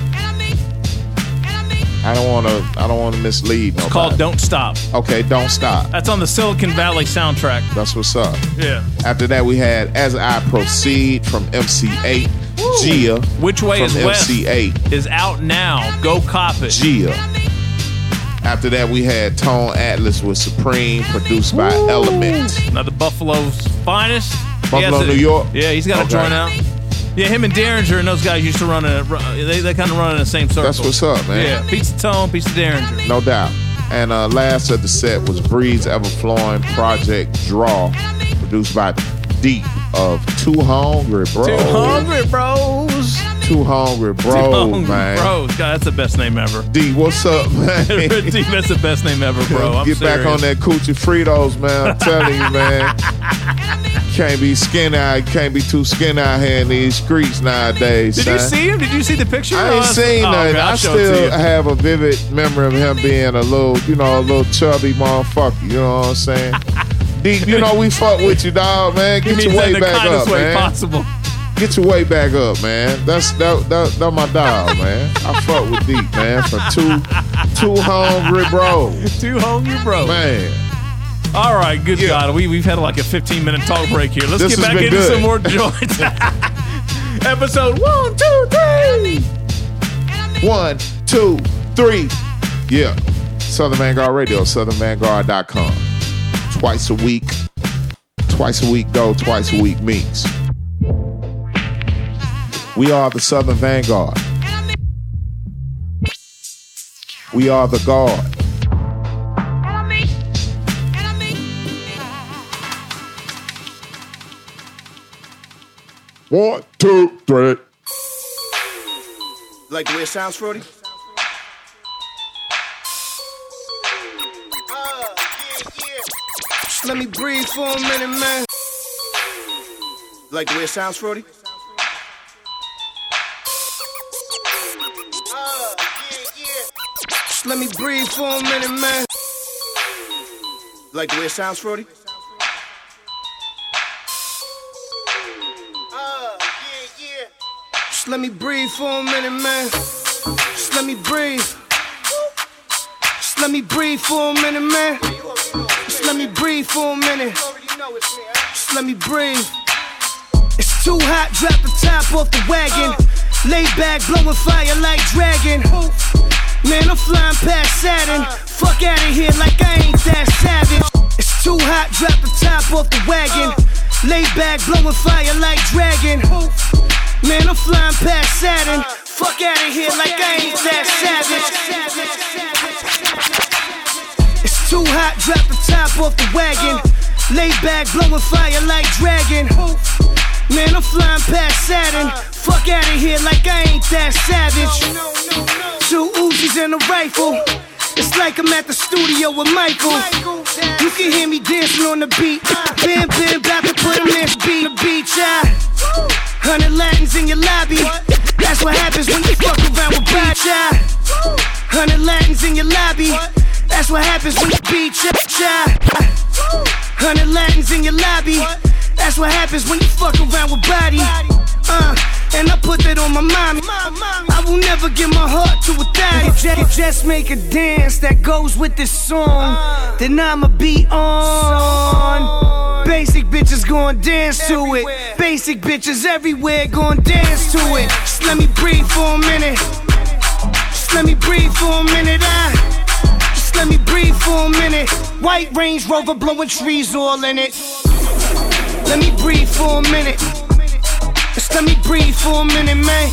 I don't want to. I don't want to mislead. it's called Don't Stop. Okay, don't stop. That's on the Silicon Valley soundtrack. That's what's up. Yeah. After that, we had As I Proceed from MC Eiht, Gia. Which way from is west? MC Eiht, Is out now. Go cop it. Gia. After that, we had Tone Atlas with Supreme, produced by Element. Another Buffalo's finest. Buffalo, has a- New York? Yeah, he's got a Okay. joint out. Yeah, him and Daringer and those guys used to run in. A, they they kind of run in the same circle. That's what's up, man. Yeah, piece of Tone, piece of Daringer. No doubt. And uh, last of the set was Breeze Evahflowin Project Draw, produced by Deep of Too Hungry Bros. Too hungry, bros. Too Hungry Bros, Too hungry, man. bros. God, that's the best name ever. D, what's up, man? D, that's the best name ever, bro. I'm Get back on that coochie Fritos, man. I'm telling you, man. Can't be skin out. Can't be too skin out here in these streets nowadays. Did you see him? Did you see the picture? I Oh, ain't that's- seen oh, nothing. I show it to still have a vivid memory of him being a little, you know, a little chubby motherfucker. You know what I'm saying? Deep, you know we fuck with you, dog, man. Get your way back up, man. possible. Get your way back up, man. That's that that, that my dog, man. I fuck with Deep, man. for two two hungry bros. Too hungry, bro. Man. All right, good God. We, we've had like a 15 minute talk break here. Let's This get back into good. some more joints. Episode one, two, three. One, two, three. Yeah. Southern Vanguard Radio, southernvanguard.com. Twice a week. Twice a week go, twice a week meets. We are the Southern Vanguard. We are the guard. One, two, three. Like the way it sounds, Frody? Let me breathe for a minute, man. Like the way it sounds, Frody? Just let me breathe for a minute, man. Like the way it sounds, Frody? Just let me breathe for a minute, man. Just let me breathe. Just let me breathe for a minute, man. Let me breathe for a minute. Just let me breathe. It's too hot, drop the top off the wagon. Lay back, blowing fire like dragon. Man, I'm flying past Saturn. Fuck out of here like I ain't that savage. It's too hot, drop the top off the wagon. Lay back, blowing fire like dragon. Man, I'm flying past Saturn. Fuck out of here like I ain't that savage. Too hot, drop the top off the wagon. Lay back, blowing fire like dragon. Man, I'm flying past Saturn. Fuck out of here like I ain't that savage. Two Uzis and a rifle. It's like I'm at the studio with Michael. You can hear me dancing on the beat. Bam, bam, about to put him in beat. The beat, child. Hundred Latins in your lobby. That's what happens when you fuck around with child. Hundred Latins in your lobby. That's what happens when you beat, child. Hundred Latins in your lobby. That's what happens when you fuck around with body. Uh, and I put that on my mommy. I will never give my heart to a thotty. Just, just make a dance that goes with this song. Then I'ma be on. Basic bitches gon' dance to it. Basic bitches everywhere gon' dance to it. Just let me breathe for a minute. Just let me breathe for a minute. I. Let me breathe for a minute. White Range Rover blowing trees all in it. Let me breathe for a minute. Just let me breathe for a minute, man.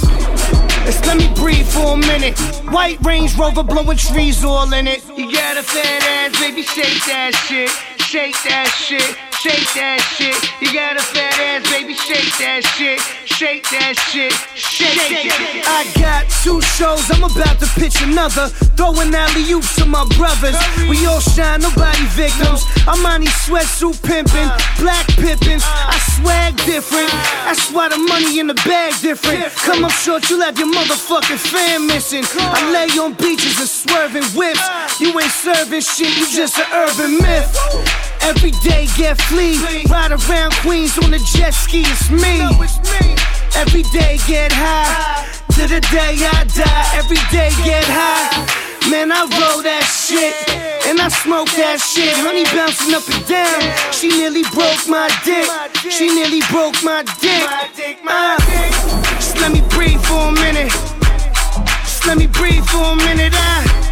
Just let me breathe for a minute. White Range Rover blowing trees all in it. You got a fat ass, baby, shake that shit. Shake that shit. Shake that shit. You got a fat ass, baby, shake that shit, shake that shit, shake it. I got two shows, I'm about to pitch another. Throwing alley oops to my brothers. We all shine, nobody victims. I'm on these sweatsuit pimping, uh. black pippins. Uh. I swag different. Uh. That's why the money in the bag different. Come up short, you'll have your motherfucking fan missing. I lay on beaches and swerving whips. You ain't serving shit, you just an urban myth. Every day get flea, ride around Queens on a jet ski, it's me. Every day get high, to the day I die. Every day get high. Man, I roll that shit, and I smoke that shit. Honey bouncing up and down. She nearly broke my dick. She nearly broke my dick. Uh, just let me breathe for a minute. Just let me breathe for a minute. Uh,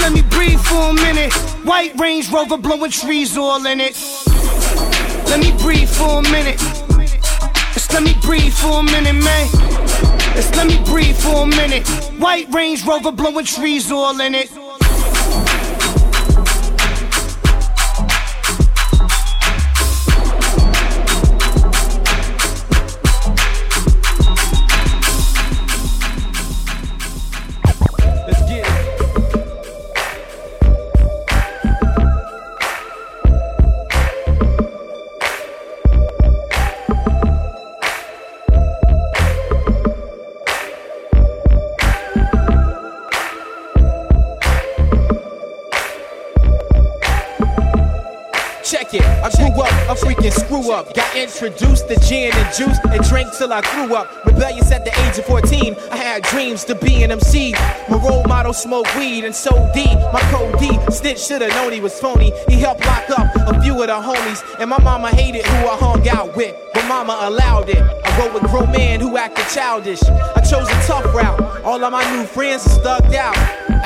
let me breathe for a minute. White Range Rover blowing trees all in it. Let me breathe for a minute. Just let me breathe for a minute, man. Just let me breathe for a minute. White Range Rover blowing trees all in it. Up. Got introduced to gin and juice and drank till I grew up. Rebellious at the age of 14. I had dreams to be an MC. My role model smoked weed and so D. My code D. Snitch should have known he was phony. He helped lock up a few of the homies. And my mama hated who I hung out with. But mama allowed it. I rode with grown men who acted childish. I chose a tough route. All of my new friends is thugged out.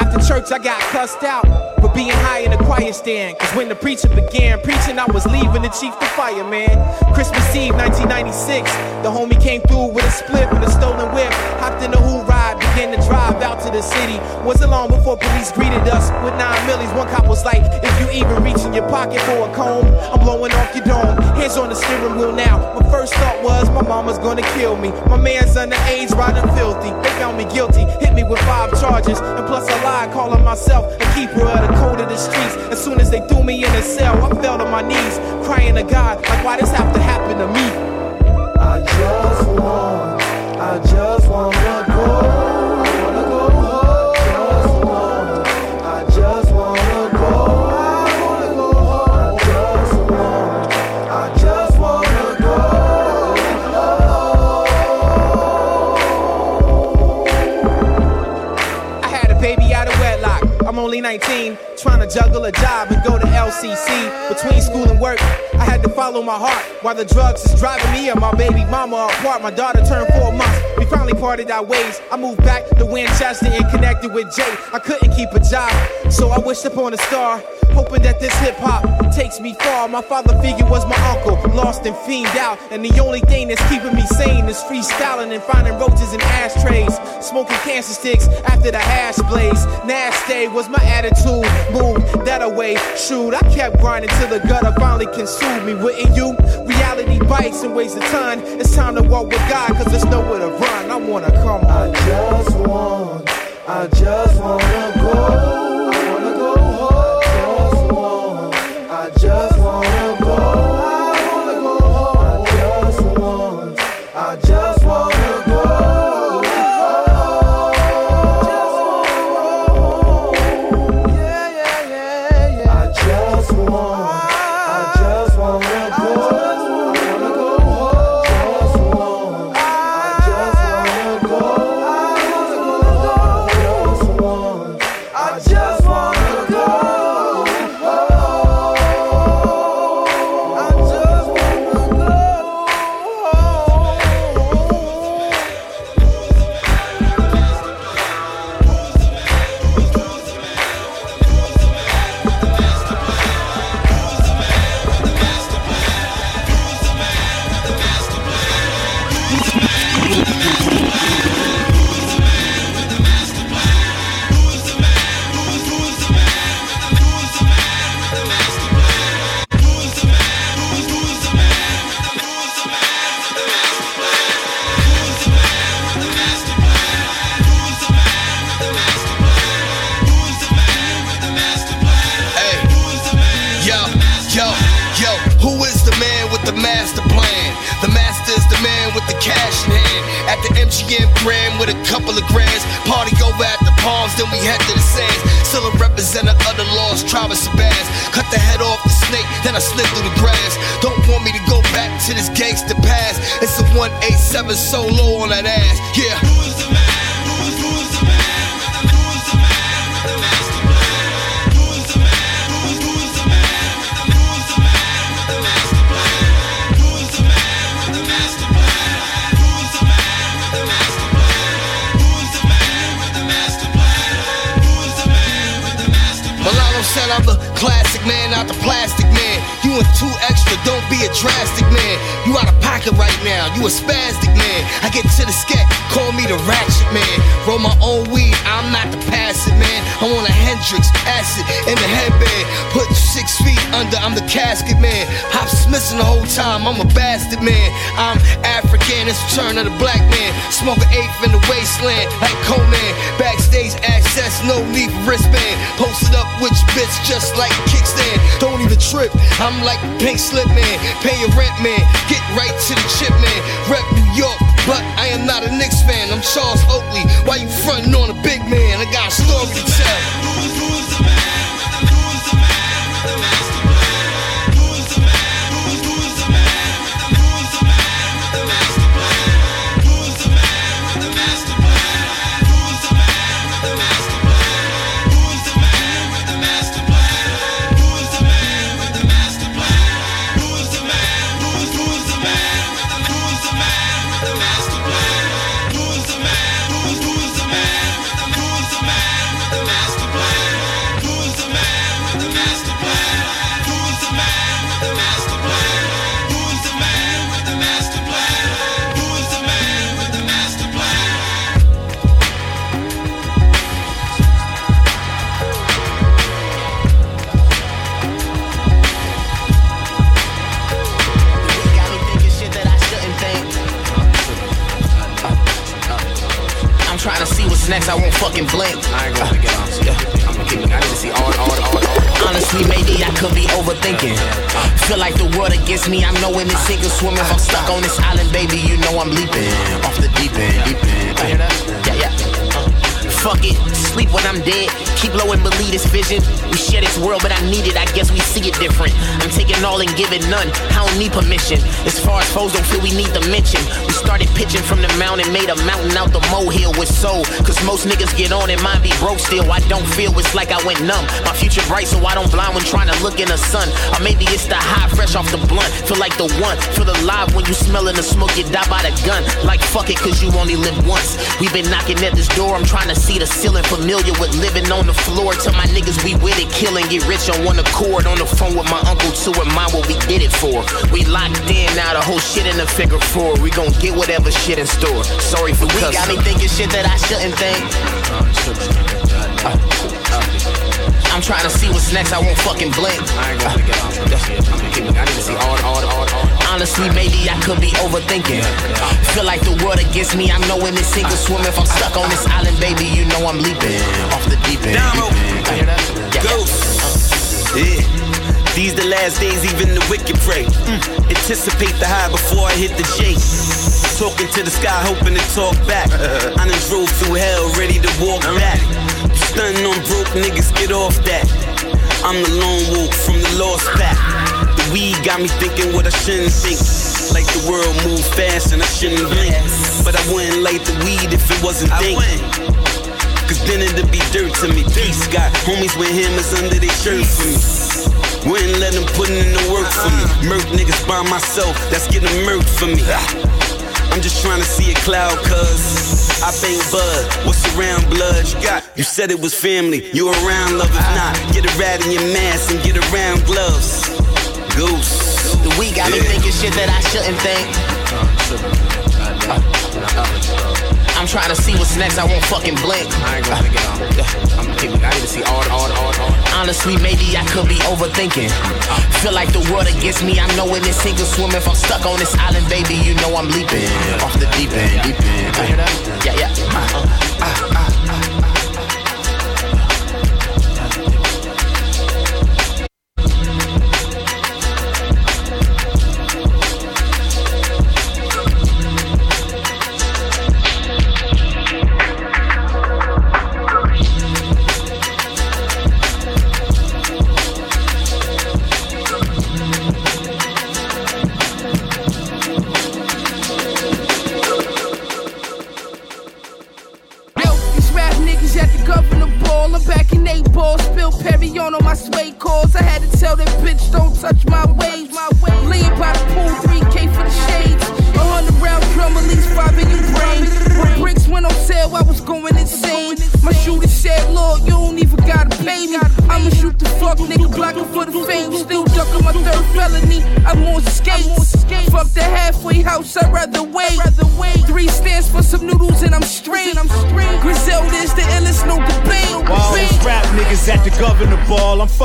After church, I got cussed out being high in the choir stand. Cause when the preacher began preaching, I was leaving the chief to fire, man. Christmas Eve 1996, the homie came through with a split with a stolen whip. Hopped in the who ride, began to drive out to the city. Wasn't long before police greeted us with nine millies. One cop was like, if you even reach in your pocket for a comb, I'm blowing off your dome. Hands on the steering wheel now. My first thought was my mama's gonna kill me. My man's underage, riding filthy. They found me guilty, hit me with five charges, and plus I lied, calling myself a keeper of the code of the streets. As soon as they threw me in a cell, I fell to my knees, crying to God, like why this have to happen to me? I just want, I just wanna go. Only 19, trying to juggle a job and go to LCC. Between school and work, I had to follow my heart while the drugs is driving me and my baby mama apart. My daughter turned four months. We finally parted our ways. I moved back to Winchester and connected with Jay. I couldn't keep a job, so I wished upon a star, hoping that this hip hop takes me far. My father figure was my uncle, lost and fiend out, and the only thing that's keeping me sane is freestyling and finding roaches in ashtrays, smoking cancer sticks after the hash blaze. Nasty was my attitude, move that away. Shoot, I kept grinding till the gutter finally consumed me. Wouldn't you? Reality bites and weighs a ton. It's time to walk with God, cause there's nowhere to run. I wanna come. I just want, I just wanna go. To this gangster past. It's a 187 solo on that ass. Yeah. Who's the man? Who's, who's the man? Said I'm the classic man, not the plastic. And too extra, don't be a drastic man. You out of pocket right now, you a spastic man. I get to the scat, call me the ratchet man. Roll my own weed, I'm not the passive man. I want a Hendrix, acid in the headband. Put six feet under, I'm the casket man. Hop missing the whole time, I'm a bastard man. I'm African, it's turn of the black man. Smoke an eighth in the wasteland, like Conan. Backstage access, no need for wristband. Posted up with your bitch just like a kickstand. Don't even trip, I'm like pink slip man. Pay your rent man, get right to the chip man. Rep New York, but I am not a Knicks fan. I'm Charles Oakley. Why you frontin' on a big man? I got a story to tell. Fucking blink. I ain't gonna get on. Yeah. I'm gonna keep I need to see all, all, all, all. Honestly, maybe I could be overthinking. Feel like the world against me. I'm knowing this sink or swim. If I'm stuck on this island, baby, you know I'm leaping off the deep end. Deep end. Yeah, yeah. Fuck it, sleep when I'm dead. Keep low and believe this vision. We share this world, but I need it. I guess we see it different. I'm taking all and giving none. I don't need permission. As far as foes don't feel we need to mention. We started pitching from the mountain, made a mountain out the molehill with soul. Cause most niggas get on and mine be broke still. I don't feel it's like I went numb. My future bright, so I don't blind when trying to look in the sun. Or maybe it's the high fresh off the blunt. Feel like the one. Feel alive when you smelling the smoke, you die by the gun. Like fuck it, cause you only live once. we been knocking at this door, I'm trying to see the ceiling. Familiar with living on the floor. Tell my niggas we with it, killing, get rich on one accord. On the phone with my uncle to remind what we did it for. We locked in, now the whole shit in the figure four. We gon' get whatever shit in store. Sorry for we got me thinking shit that I shouldn't think. I'm trying to see what's next, I won't fucking blink. I ain't gonna get off. I need to see all, all, all, all. Honestly, maybe I could be overthinking. Feel like the world against me. I'm knowing this sink or swim. If I'm stuck on this island, baby, you know I'm leaping off the deep end. Deep end. Ghosts. Yeah. These the last days, even the wicked pray. Mm. Anticipate the high before I hit the J. Talking to the sky, hoping to talk back. I done drove through hell, ready to walk back. Stunning on broke niggas, get off that. I'm the lone wolf from the lost pack. The weed got me thinking what I shouldn't think. Like the world move fast and I shouldn't blink. But I wouldn't light the weed if it wasn't think. Cause then it'd be dirt to me. Peace got homies with hammers under their shirt for me. Wouldn't let them put in the work for me. Murk niggas by myself, that's getting murked for me. I'm just trying to see a cloud, cuz I bang bud. What's around blood? You got you said it was family. You around love if not. Get a rat in your mask and get around gloves. Goose. The weed got me thinking shit that I shouldn't think. Uh, I'm trying to see what's next, I won't fucking blink. I ain't gonna get on. I'm I need to see all, all, all, all. Honestly, maybe I could be overthinking. Feel like the world against me. I know knowing this sink or swim. If I'm stuck on this island, baby, you know I'm leaping off the deep end. Deep end. Yeah, yeah. Uh, uh, uh.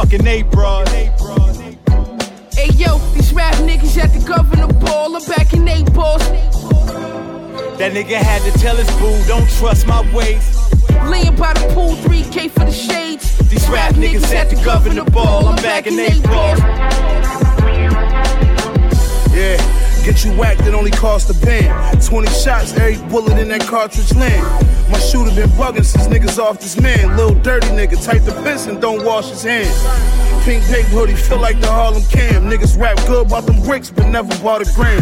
Fucking A bro. Hey yo, these rap niggas at the governor ball, I'm back in eight balls. That nigga had to tell his boo, don't trust my ways. Laying by the pool, 3K for the shades. These rap niggas at the governor ball, I'm back in eight balls. Yeah, get you whacked, it only cost a band. 20 shots, every bullet in that cartridge land. My shooter been bugging since niggas off this man. Little dirty nigga, type the piss and don't wash his hands. Pink tape hoodie, feel like the Harlem Cam. Niggas rap good about them bricks, but never bought a gram.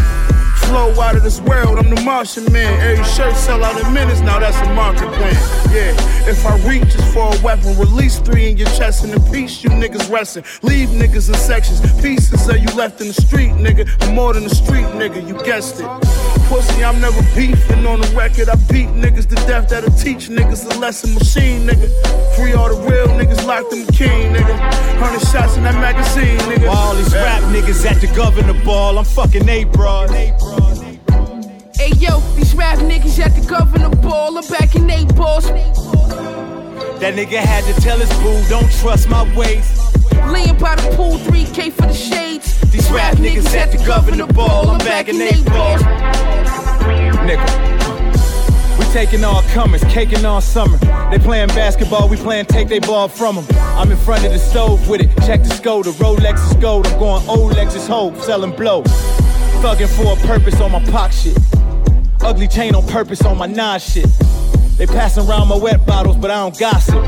Flow out of this world, I'm the Martian man. Every shirt sell out in minutes, now that's a market plan. Yeah, if I reach is for a weapon, release three in your chest and in peace, you niggas resting. Leave niggas in sections, pieces of you left in the street, nigga. I'm more than a street nigga, you guessed it. Pussy, I'm never beefing on the record. I beat niggas to death that'll teach niggas a lesson machine, nigga. Free all the real niggas locked in the king, nigga. Hundred shots in that magazine, nigga. While all these rap niggas at the governor ball, I'm fucking A bro. Hey yo, these rap niggas at the governor ball, I'm back in eight balls. That nigga had to tell his boo, don't trust my ways. Laying by the pool, 3K for the shades. These rap niggas at the governor ball, I'm back in eight balls. Nigga. We taking all comers, caking all summer. They playing basketball, we playing take they ball from them. I'm in front of the stove with it, check the score, the Rolex is gold. I'm going old Lexus Hope, selling blow. Thugging for a purpose on my pock shit. Ugly chain on purpose on my nine shit. They passing around my wet bottles, but I don't gossip.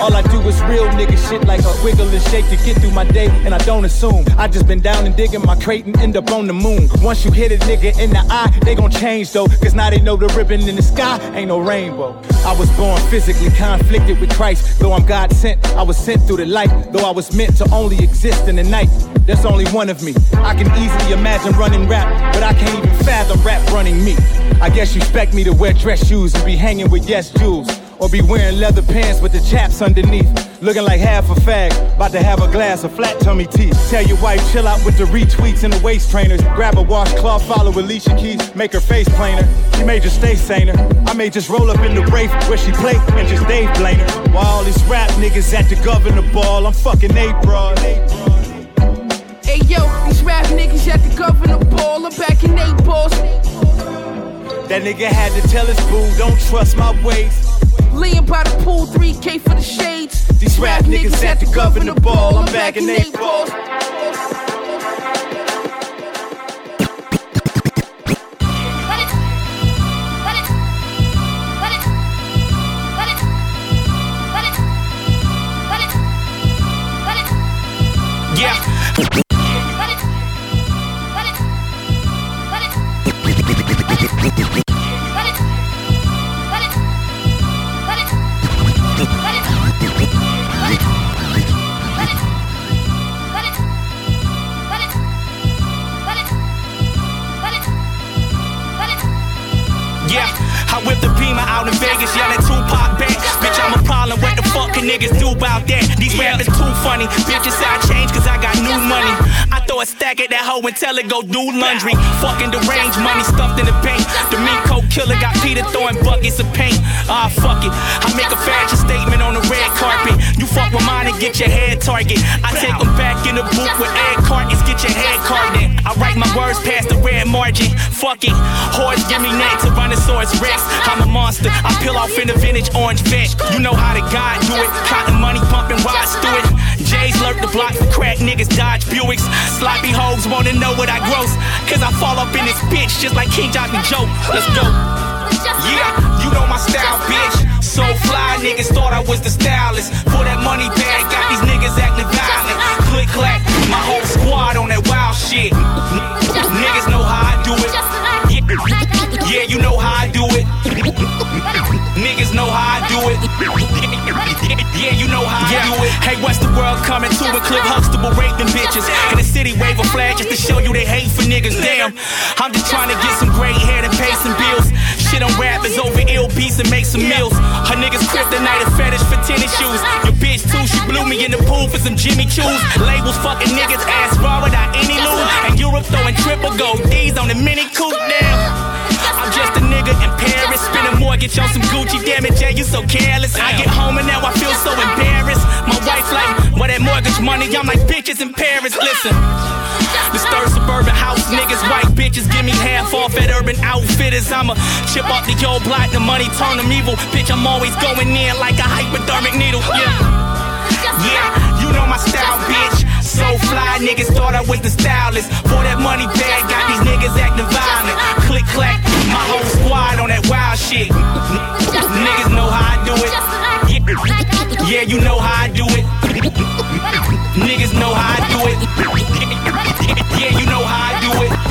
All I do is real nigga shit like a wiggle and shake to get through my day, and I don't assume. I just been down and digging my crate and end up on the moon. Once you hit a nigga in the eye, they gon' change though, cause now they know the ribbon in the sky ain't no rainbow. I was born physically conflicted with Christ, though I'm God sent. I was sent through the light, though I was meant to only exist in the night. There's only one of me. I can easily imagine running rap, but I can't even fathom rap running me. I guess you expect me to wear dress shoes and be hanging with yes jewels. Or be wearing leather pants with the chaps underneath. Looking like half a fag, about to have a glass of flat tummy tea. Tell your wife, chill out with the retweets and the waist trainers. Grab a washcloth, follow Alicia Keys, make her face plainer. She may just stay saner. I may just roll up in the Wraith where she play and just Dave blame her. While all these rap niggas at the governor ball, I'm fucking A bro. Hey yo, these rap niggas at the governor ball, I'm back in eight balls. That nigga had to tell his boo, don't trust my ways. Laying by the pool, 3K for the shades. These rap niggas at the governor ball, I'm back in eight balls. Yeah. Yeah, out in Vegas, yelling Tupac back. Bitch, I'm a problem. What the fuck can niggas do about that? These rappers too funny. Bitches I change cause I got new money. I throw a stack at that hoe and tell it go do laundry. Fucking deranged money stuffed in the bank. The meat coat killer got Peter throwing buckets of paint. Ah, fuck it. I make a fashion statement on the red carpet. You fuck with mine and get your head target. I take them back in the booth with egg cartons, get your head carved in. I write my words past the red margin. Fuck it. Horse give me neck to Tyrannosaurus Rex. I'm a monster. I peel off in the vintage orange vest. You know how the God do it. Cotton money pumping rods through it. J's lurk the block for crack niggas dodge Buicks. Sloppy hoes wanna know what I gross. Cause I fall up in this bitch just like King Johnny Joe. Let's go. Yeah, you know my style, bitch. So fly, niggas thought I was the stylist. For that money bag, got these niggas acting violent. Click clack, my whole squad on that wild shit. Niggas know how I do it. Yeah, yeah, you know how I do it. Niggas know how I do it. Yeah, you know how I do it. Hey, what's the world coming to? A Cliff Huxtable raping bitches. In the city, wave a flag just to show you they hate for niggas. Damn, I'm just trying to get some gray hair and pay some bills. Shit on rappers over ill beats and make some meals. Her niggas kryptonite a fetish for tennis shoes. Your bitch too, she blew me in the pool for some Jimmy Choos. Labels fucking niggas ass raw without any loot. And Europe throwing triple gold D's on the mini coupe. Damn. I'm just a nigga in Paris, spend a mortgage on some Gucci. Damn it, Jay, you so careless. I get home and now I feel so embarrassed. My wife like, what that mortgage money? I'm like, bitches in Paris. Listen, this third suburban house, niggas, white bitches, give me half off at Urban Outfitters. I'ma chip off the old block, the money turn them evil. Bitch, I'm always going in like a hypodermic needle. Yeah, yeah, you know my style, bitch. So fly, niggas thought I was the stylist. For that money bag, got these niggas acting violent. Click clack, my whole squad on that wild shit. Niggas know how I do it. Yeah, you know how I do it. Niggas know how I do it. Yeah, you know how I do it.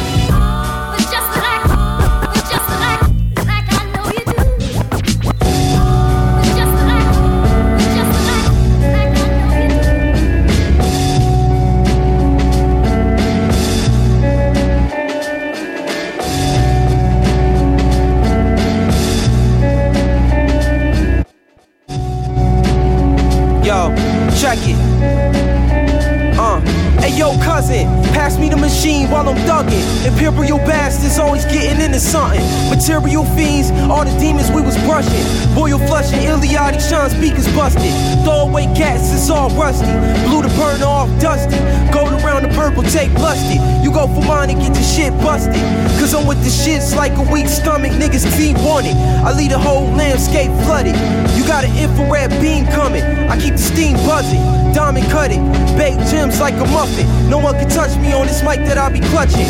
Yo, cousin, pass me the machine while I'm thugging. Imperial bastards always getting into something. Material fiends, all the demons we was brushing. Boyle flushing, Iliadi Sean speakers busted. Throw away cats, it's all rusty. Blew the burner off dusty. Gold around the purple tape blusted. You go for mine and get your shit busted. Cause I'm with the shits like a weak stomach, niggas team wanted. I leave the whole landscape flooded. You got an infrared beam coming. I keep the steam buzzing. Diamond cut it. Baked gems like a muffin. No one can touch me on this mic that I be clutching.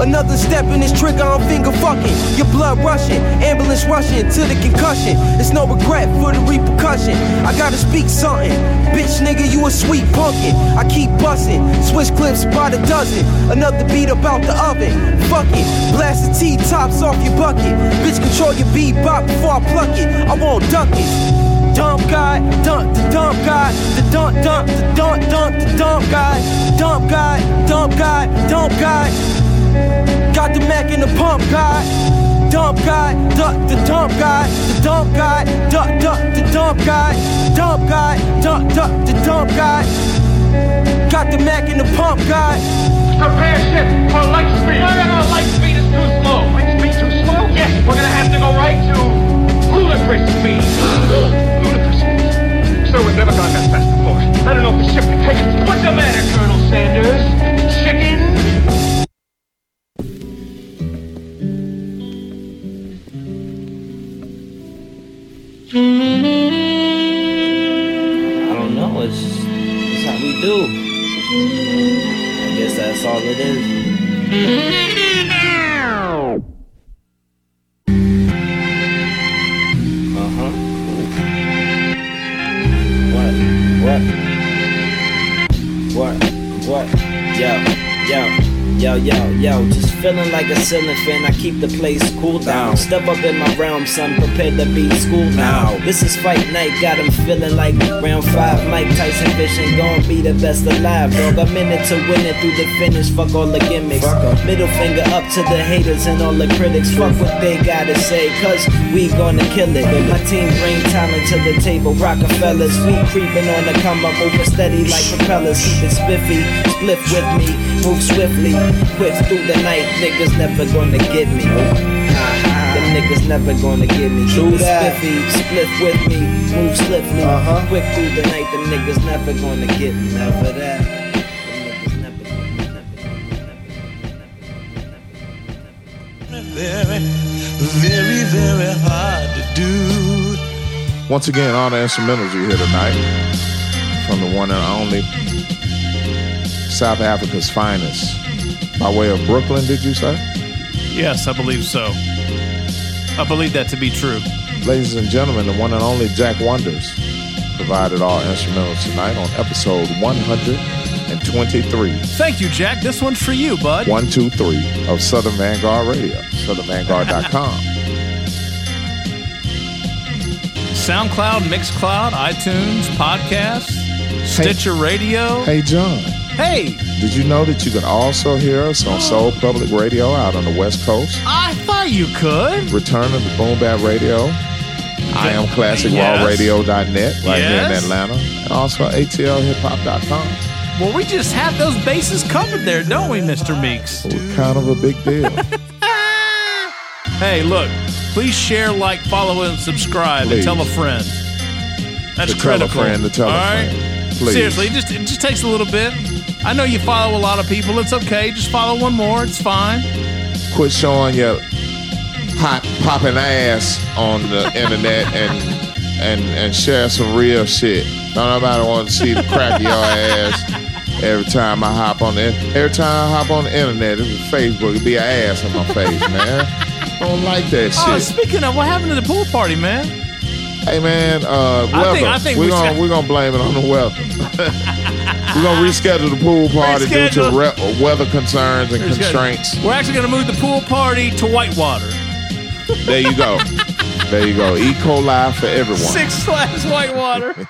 Another step in this trigger, I'm finger fucking. Your blood rushing, ambulance rushing to the concussion. It's no regret for the repercussion. I gotta speak something. Bitch, nigga, you a sweet pumpkin. I keep busting, switch clips by the dozen. Another beat about the oven. Fuck it, blast the T tops off your bucket. Bitch, control your bebop before I pluck it. I won't duck it dump guy, dump the dump guy, the dump dump the dump dump the dump guy, dump guy, dump guy, dump guy. Got the Mac in the pump guy. Dump guy, duck the dump guy, the dump guy, duck duck the dump guy, dump guy, duck duck the dump guy. Got the Mac in the pump guy. Prepare ship for light speed. No, no, no, light speed is too slow. Light speed too slow? Yes, we're gonna have to go right to ludicrous speed. Sir, we've never gone that fast before. I don't know if the ship can take it. What's the matter, Colonel Sanders? Chicken? I don't know. It's, it's how we do. I guess that's all it is. Yo, yo, yo. Just feeling like a ceiling fan. I keep the place cool down. Step up in my realm, son. Prepare to be school now. This is fight night. Got him feeling like round five. Mike Tyson fishing. Gonna be the best alive, dog. I'm in it to win it through the finish. Fuck all the gimmicks. Middle finger up to the haters and all the critics. Fuck what they gotta say, cause we gonna kill it. My team bring talent to the table. Rockefellers, we creeping on the come up, moving steady like propellers. Keep it spiffy, split with me, move swiftly, quick through the night. Niggas never gonna get me. Them niggas never gonna get me. Keep it spiffy, split with me, move swiftly, quick through the night. Them niggas never gonna get me. Never that. Very, very, very hard to do. Once again, all the instrumentals you hear tonight from the one and only South Africa's finest. By way of Brooklyn, did you say? Yes, I believe so. I believe that to be true. Ladies and gentlemen, the one and only Jack Wonders provided all instrumentals tonight on episode 123. Thank you, Jack. This one's for you, bud. 123 of Southern Vanguard Radio, southernvanguard.com. SoundCloud, Mixcloud, iTunes, podcasts. Stitcher Radio. Hey, John. Hey, Did you know that you can also hear us on Soul Public Radio out on the West Coast? I thought you could. Return of the Boom Bap Radio. I am Yes. classicrawradio.net right here in Atlanta. And also atlhiphop.com. Well, we just have those bases covered there, don't we, Mr. Meeks? We're kind of a big deal. Hey, look, please share, like, follow, and subscribe, Please. and tell a friend. That's To tell a critical. friend to tell a all right? friend. Please. Seriously, it just it just takes a little bit. I know you follow a lot of people. It's okay. Just follow one more. It's fine. Quit showing your hot popping ass on the internet and and and share some real shit. Don't nobody want to see the crack of your ass every time I hop on the every time I hop on the internet. It's Facebook. It'd be an ass on my face, man. Don't like that shit. Oh, speaking of, what happened to the pool party, man? Hey man, uh, I think- I think we're we gonna should- we're gonna blame it on the weather. we're gonna reschedule the pool party due to Reschedule. re- weather concerns and We're just gonna- constraints. We're actually going to move the pool party to Whitewater. There you go. there you go. E. coli for everyone. Six Flags Whitewater.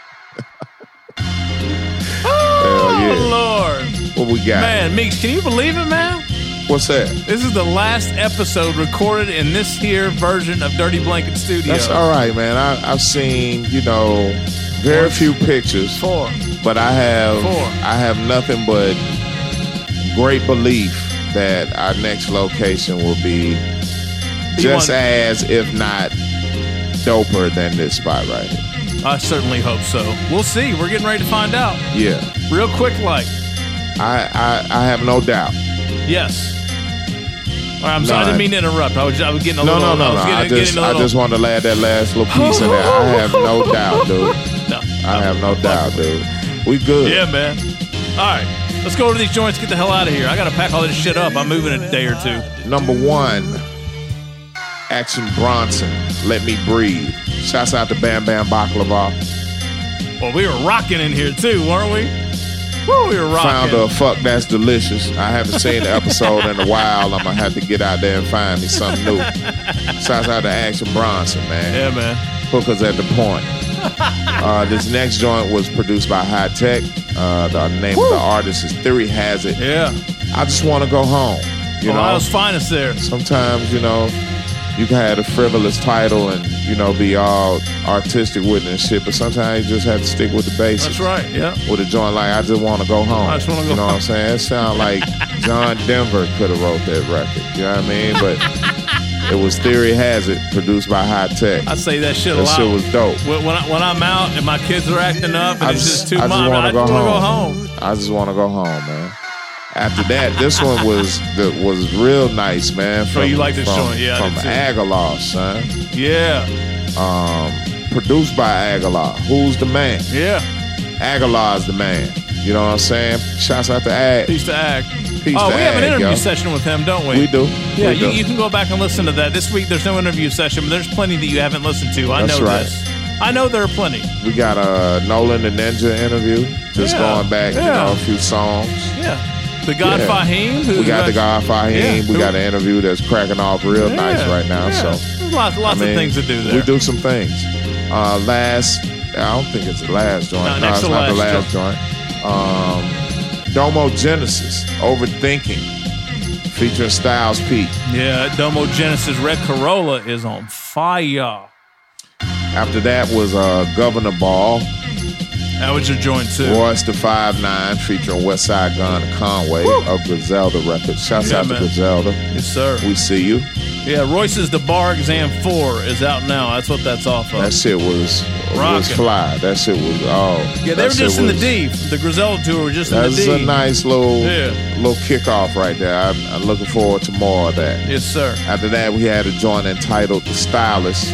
Oh, Lord. What we got? Man, Meeks, can you believe it, man? What's that? This is the last episode recorded in this here version of Dirty Blanket Studios. That's all right, man. I, I've seen, you know, very few pictures. Four. But I have Four. I have nothing but great belief that our next location will be just as, if not doper than this spot right here. I certainly hope so. We'll see. We're getting ready to find out. Yeah. Real quick, like. I I, I have no doubt. Yes. All right, I'm sorry. I didn't mean to interrupt. I was, I was getting a No, little. no, no, I no. getting, I just a I little. just wanted to add that last little piece in there. I have no doubt, dude. No. I have no doubt, dude. We good. Yeah, man. All right, let's go over to these joints. Get the hell out of here. I got to pack all this shit up. I'm moving in a day or two. Number one, Action Bronson, Let Me Breathe. Shouts out to Bam Bam Baklava, Well, we were rocking in here too, weren't we? Woo, we were rocking. founder of Fuck That's Delicious. I haven't seen the episode in a while. I'm to have to get out there and find me something new. Shouts out to Action Bronson, man. Yeah, man. Hookers at the point. Uh, this next joint was produced by Hi-Tek. Uh, the name of the artist is Theory Hazit. Yeah. I just want to go home. You know, Ohio's finest there. sometimes you know you can have a frivolous title and you know be all artistic with it and shit, but sometimes you just have to stick with the basics. That's right. Yeah. With a joint like I just want to go home. I just wanna go You know what I'm saying? It sounds like John Denver could have wrote that record. You know what I mean? But it was Theory Hazit, produced by Hi-Tek. I say that shit a That lot. shit was dope. When, when, I, when I'm out and my kids are acting up and it's just, just too I much, just I just wanna go home. I just want to go home, man. After that, this one was the, was real nice, man. Oh, you like this from, joint? Yeah, from. Agallah, son. Yeah. Um, produced by Agallah. Who's the man? Yeah. Agallah's the man. You know what I'm saying? Shouts out to Ag. Peace to Ag. Peace oh, we have an interview session with him, don't we? We do. Yeah, We you, do. you can go back and listen to that. This week there's no interview session, but there's plenty that you haven't listened to. I That's know right. this. I know there are plenty. We got a Nolan the Ninja interview. Just Yeah. going back, you Yeah. know, a few songs. Yeah. The God Yeah. Fahim. Who We got the God Fahim. Yeah, we got an interview that's cracking off real nice right now. So There's lots, lots I mean, of things to do there. We do some things. Uh, last, I don't think it's the last joint. No, No, next it's to not the last last joint. Um, Domo Genesis, Overthinking, featuring Styles P. Yeah, Domo Genesis Red Corolla is on fire. After that was uh, Governor Ball, That was your joint too. Royce da 5'9", featuring Westside Gunn and Conway of Griselda Records. Shouts Yeah, out man. to Griselda. Yes, sir. We see you. Yeah, Royce's The Bar Exam 4 is out now. That's what that's off of. That shit was was fly. That shit was oh. yeah, they were just in the was- D. The Griselda tour were just in the That's D. a nice little Yeah. little kickoff right there. I'm, I'm looking forward to more of that. Yes, sir. After that, we had a joint entitled "The Stylist"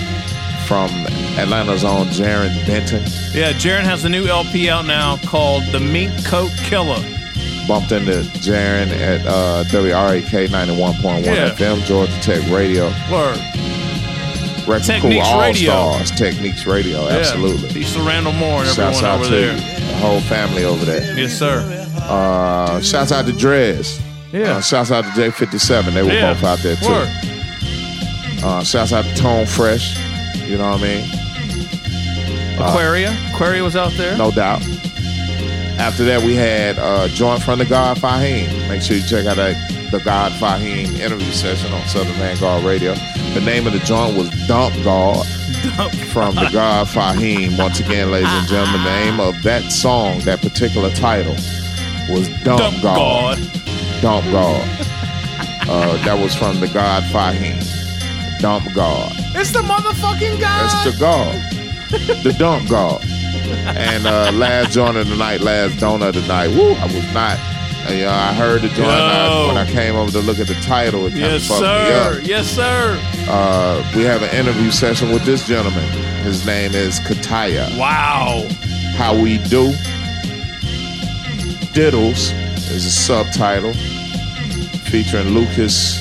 from Atlanta's own Jaron Benton. Yeah, Jaron has a new LP out now called The Mink Coat Killer. Bumped into Jaron at uh, WREK 91.1 Yeah. FM, Georgia Tech Radio. Word. Record Techniques All Radio. Stars, Techniques Radio, Yeah. absolutely. Peace to Randall Moore and Shouts everyone out over to there. the whole family over there. Yes, sir. Uh, shouts out to Drez. Yeah. Uh, shouts out to J57. They were Yeah. both out there too. Word. Uh, shouts out to Tone Fresh. You know what I mean? Uh, Aquaria. Aquaria was out there. No doubt. After that, we had uh, joint from the God Fahim. Make sure you check out that the God Fahim interview session on Southern Vanguard Radio. The name of the joint was Dump God from the God Fahim. Once again, ladies and gentlemen, the name of that song, that particular title, was Dump, Dump God. Dump God. Uh, that was from the God Fahim. Dump God. It's the motherfucking guy. That's the God. the dump God. And uh, last joint of the night, last donut of the night. Woo, I was not. uh, you know, I heard the joint I- when I came over to look at the title. It kind Yes, of fucked sir. me up. Yes, sir. Uh, we have an interview session with this gentleman. His name is Kataya. Wow. How we do. Diddles is a subtitle featuring Lucas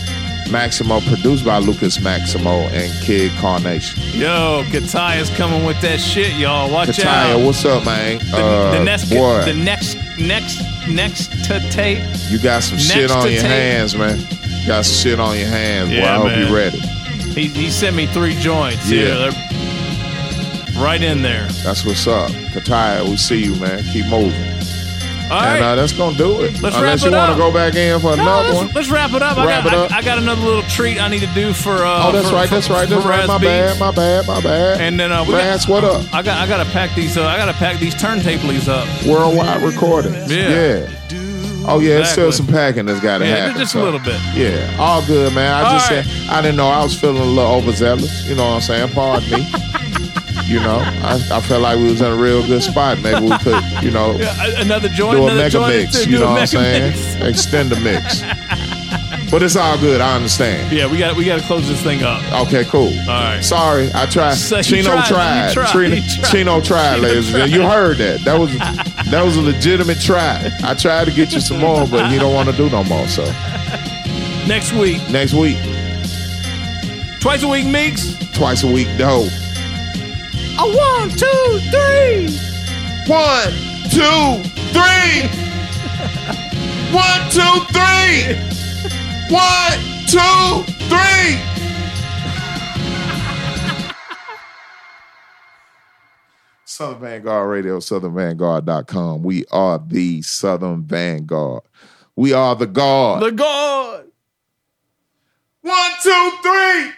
Maximo, produced by Lucas Maximo and Kid Carnation. Yo, Kataya's coming with that shit, y'all. Watch Kataya, out. Kataya, what's up, man? The, uh, the next, boy, the next, next, next to tape. you got some next shit on your tape. hands, man. You got some shit on your hands, boy. Yeah, I hope man. you ready. He, he sent me three joints. Yeah. Yeah, they're right in there. That's what's up. Kataya, we see you, man. Keep moving. All and uh, that's gonna do it. Let's Unless wrap you want to go back in for No, another let's, one. let's wrap it up. I got, it up. I, I got another little treat I need to do for. Uh, oh, that's for- right. That's for- right. That's right. My bad. My bad. My bad. And then uh, we got, what up? I got I got to pack these. Uh, I got to pack these turntablies up. Worldwide recordings. Yeah. Oh yeah, it's still some packing that's got to Yeah, happen. just a little bit. Yeah, all good, man. I All just right. said I didn't know. I was feeling a little overzealous. You know what I'm saying? Pardon me. you know, I, I felt like we was in a real good spot. Maybe we could, you know, another joint. do a another mega joint, mix. You know what I'm saying? mix. Extend the mix. But it's all good. I understand. Yeah, we got we got to close this thing up. Okay, cool. All right. Sorry, I tried. So Chino tried, tried. Trina- tried. Chino tried, ladies and gentlemen. You heard that. That was that was a legitimate try. I tried to get you some more, but he don't want to do no more. So Next week, next week, twice a week, Meeks. twice a week, dope. A one, two, three. One, two, three. One, two, three. One, two, three. Southern Vanguard Radio, southernvanguard.com. We are the Southern Vanguard. We are the guard. The God. One, two, three.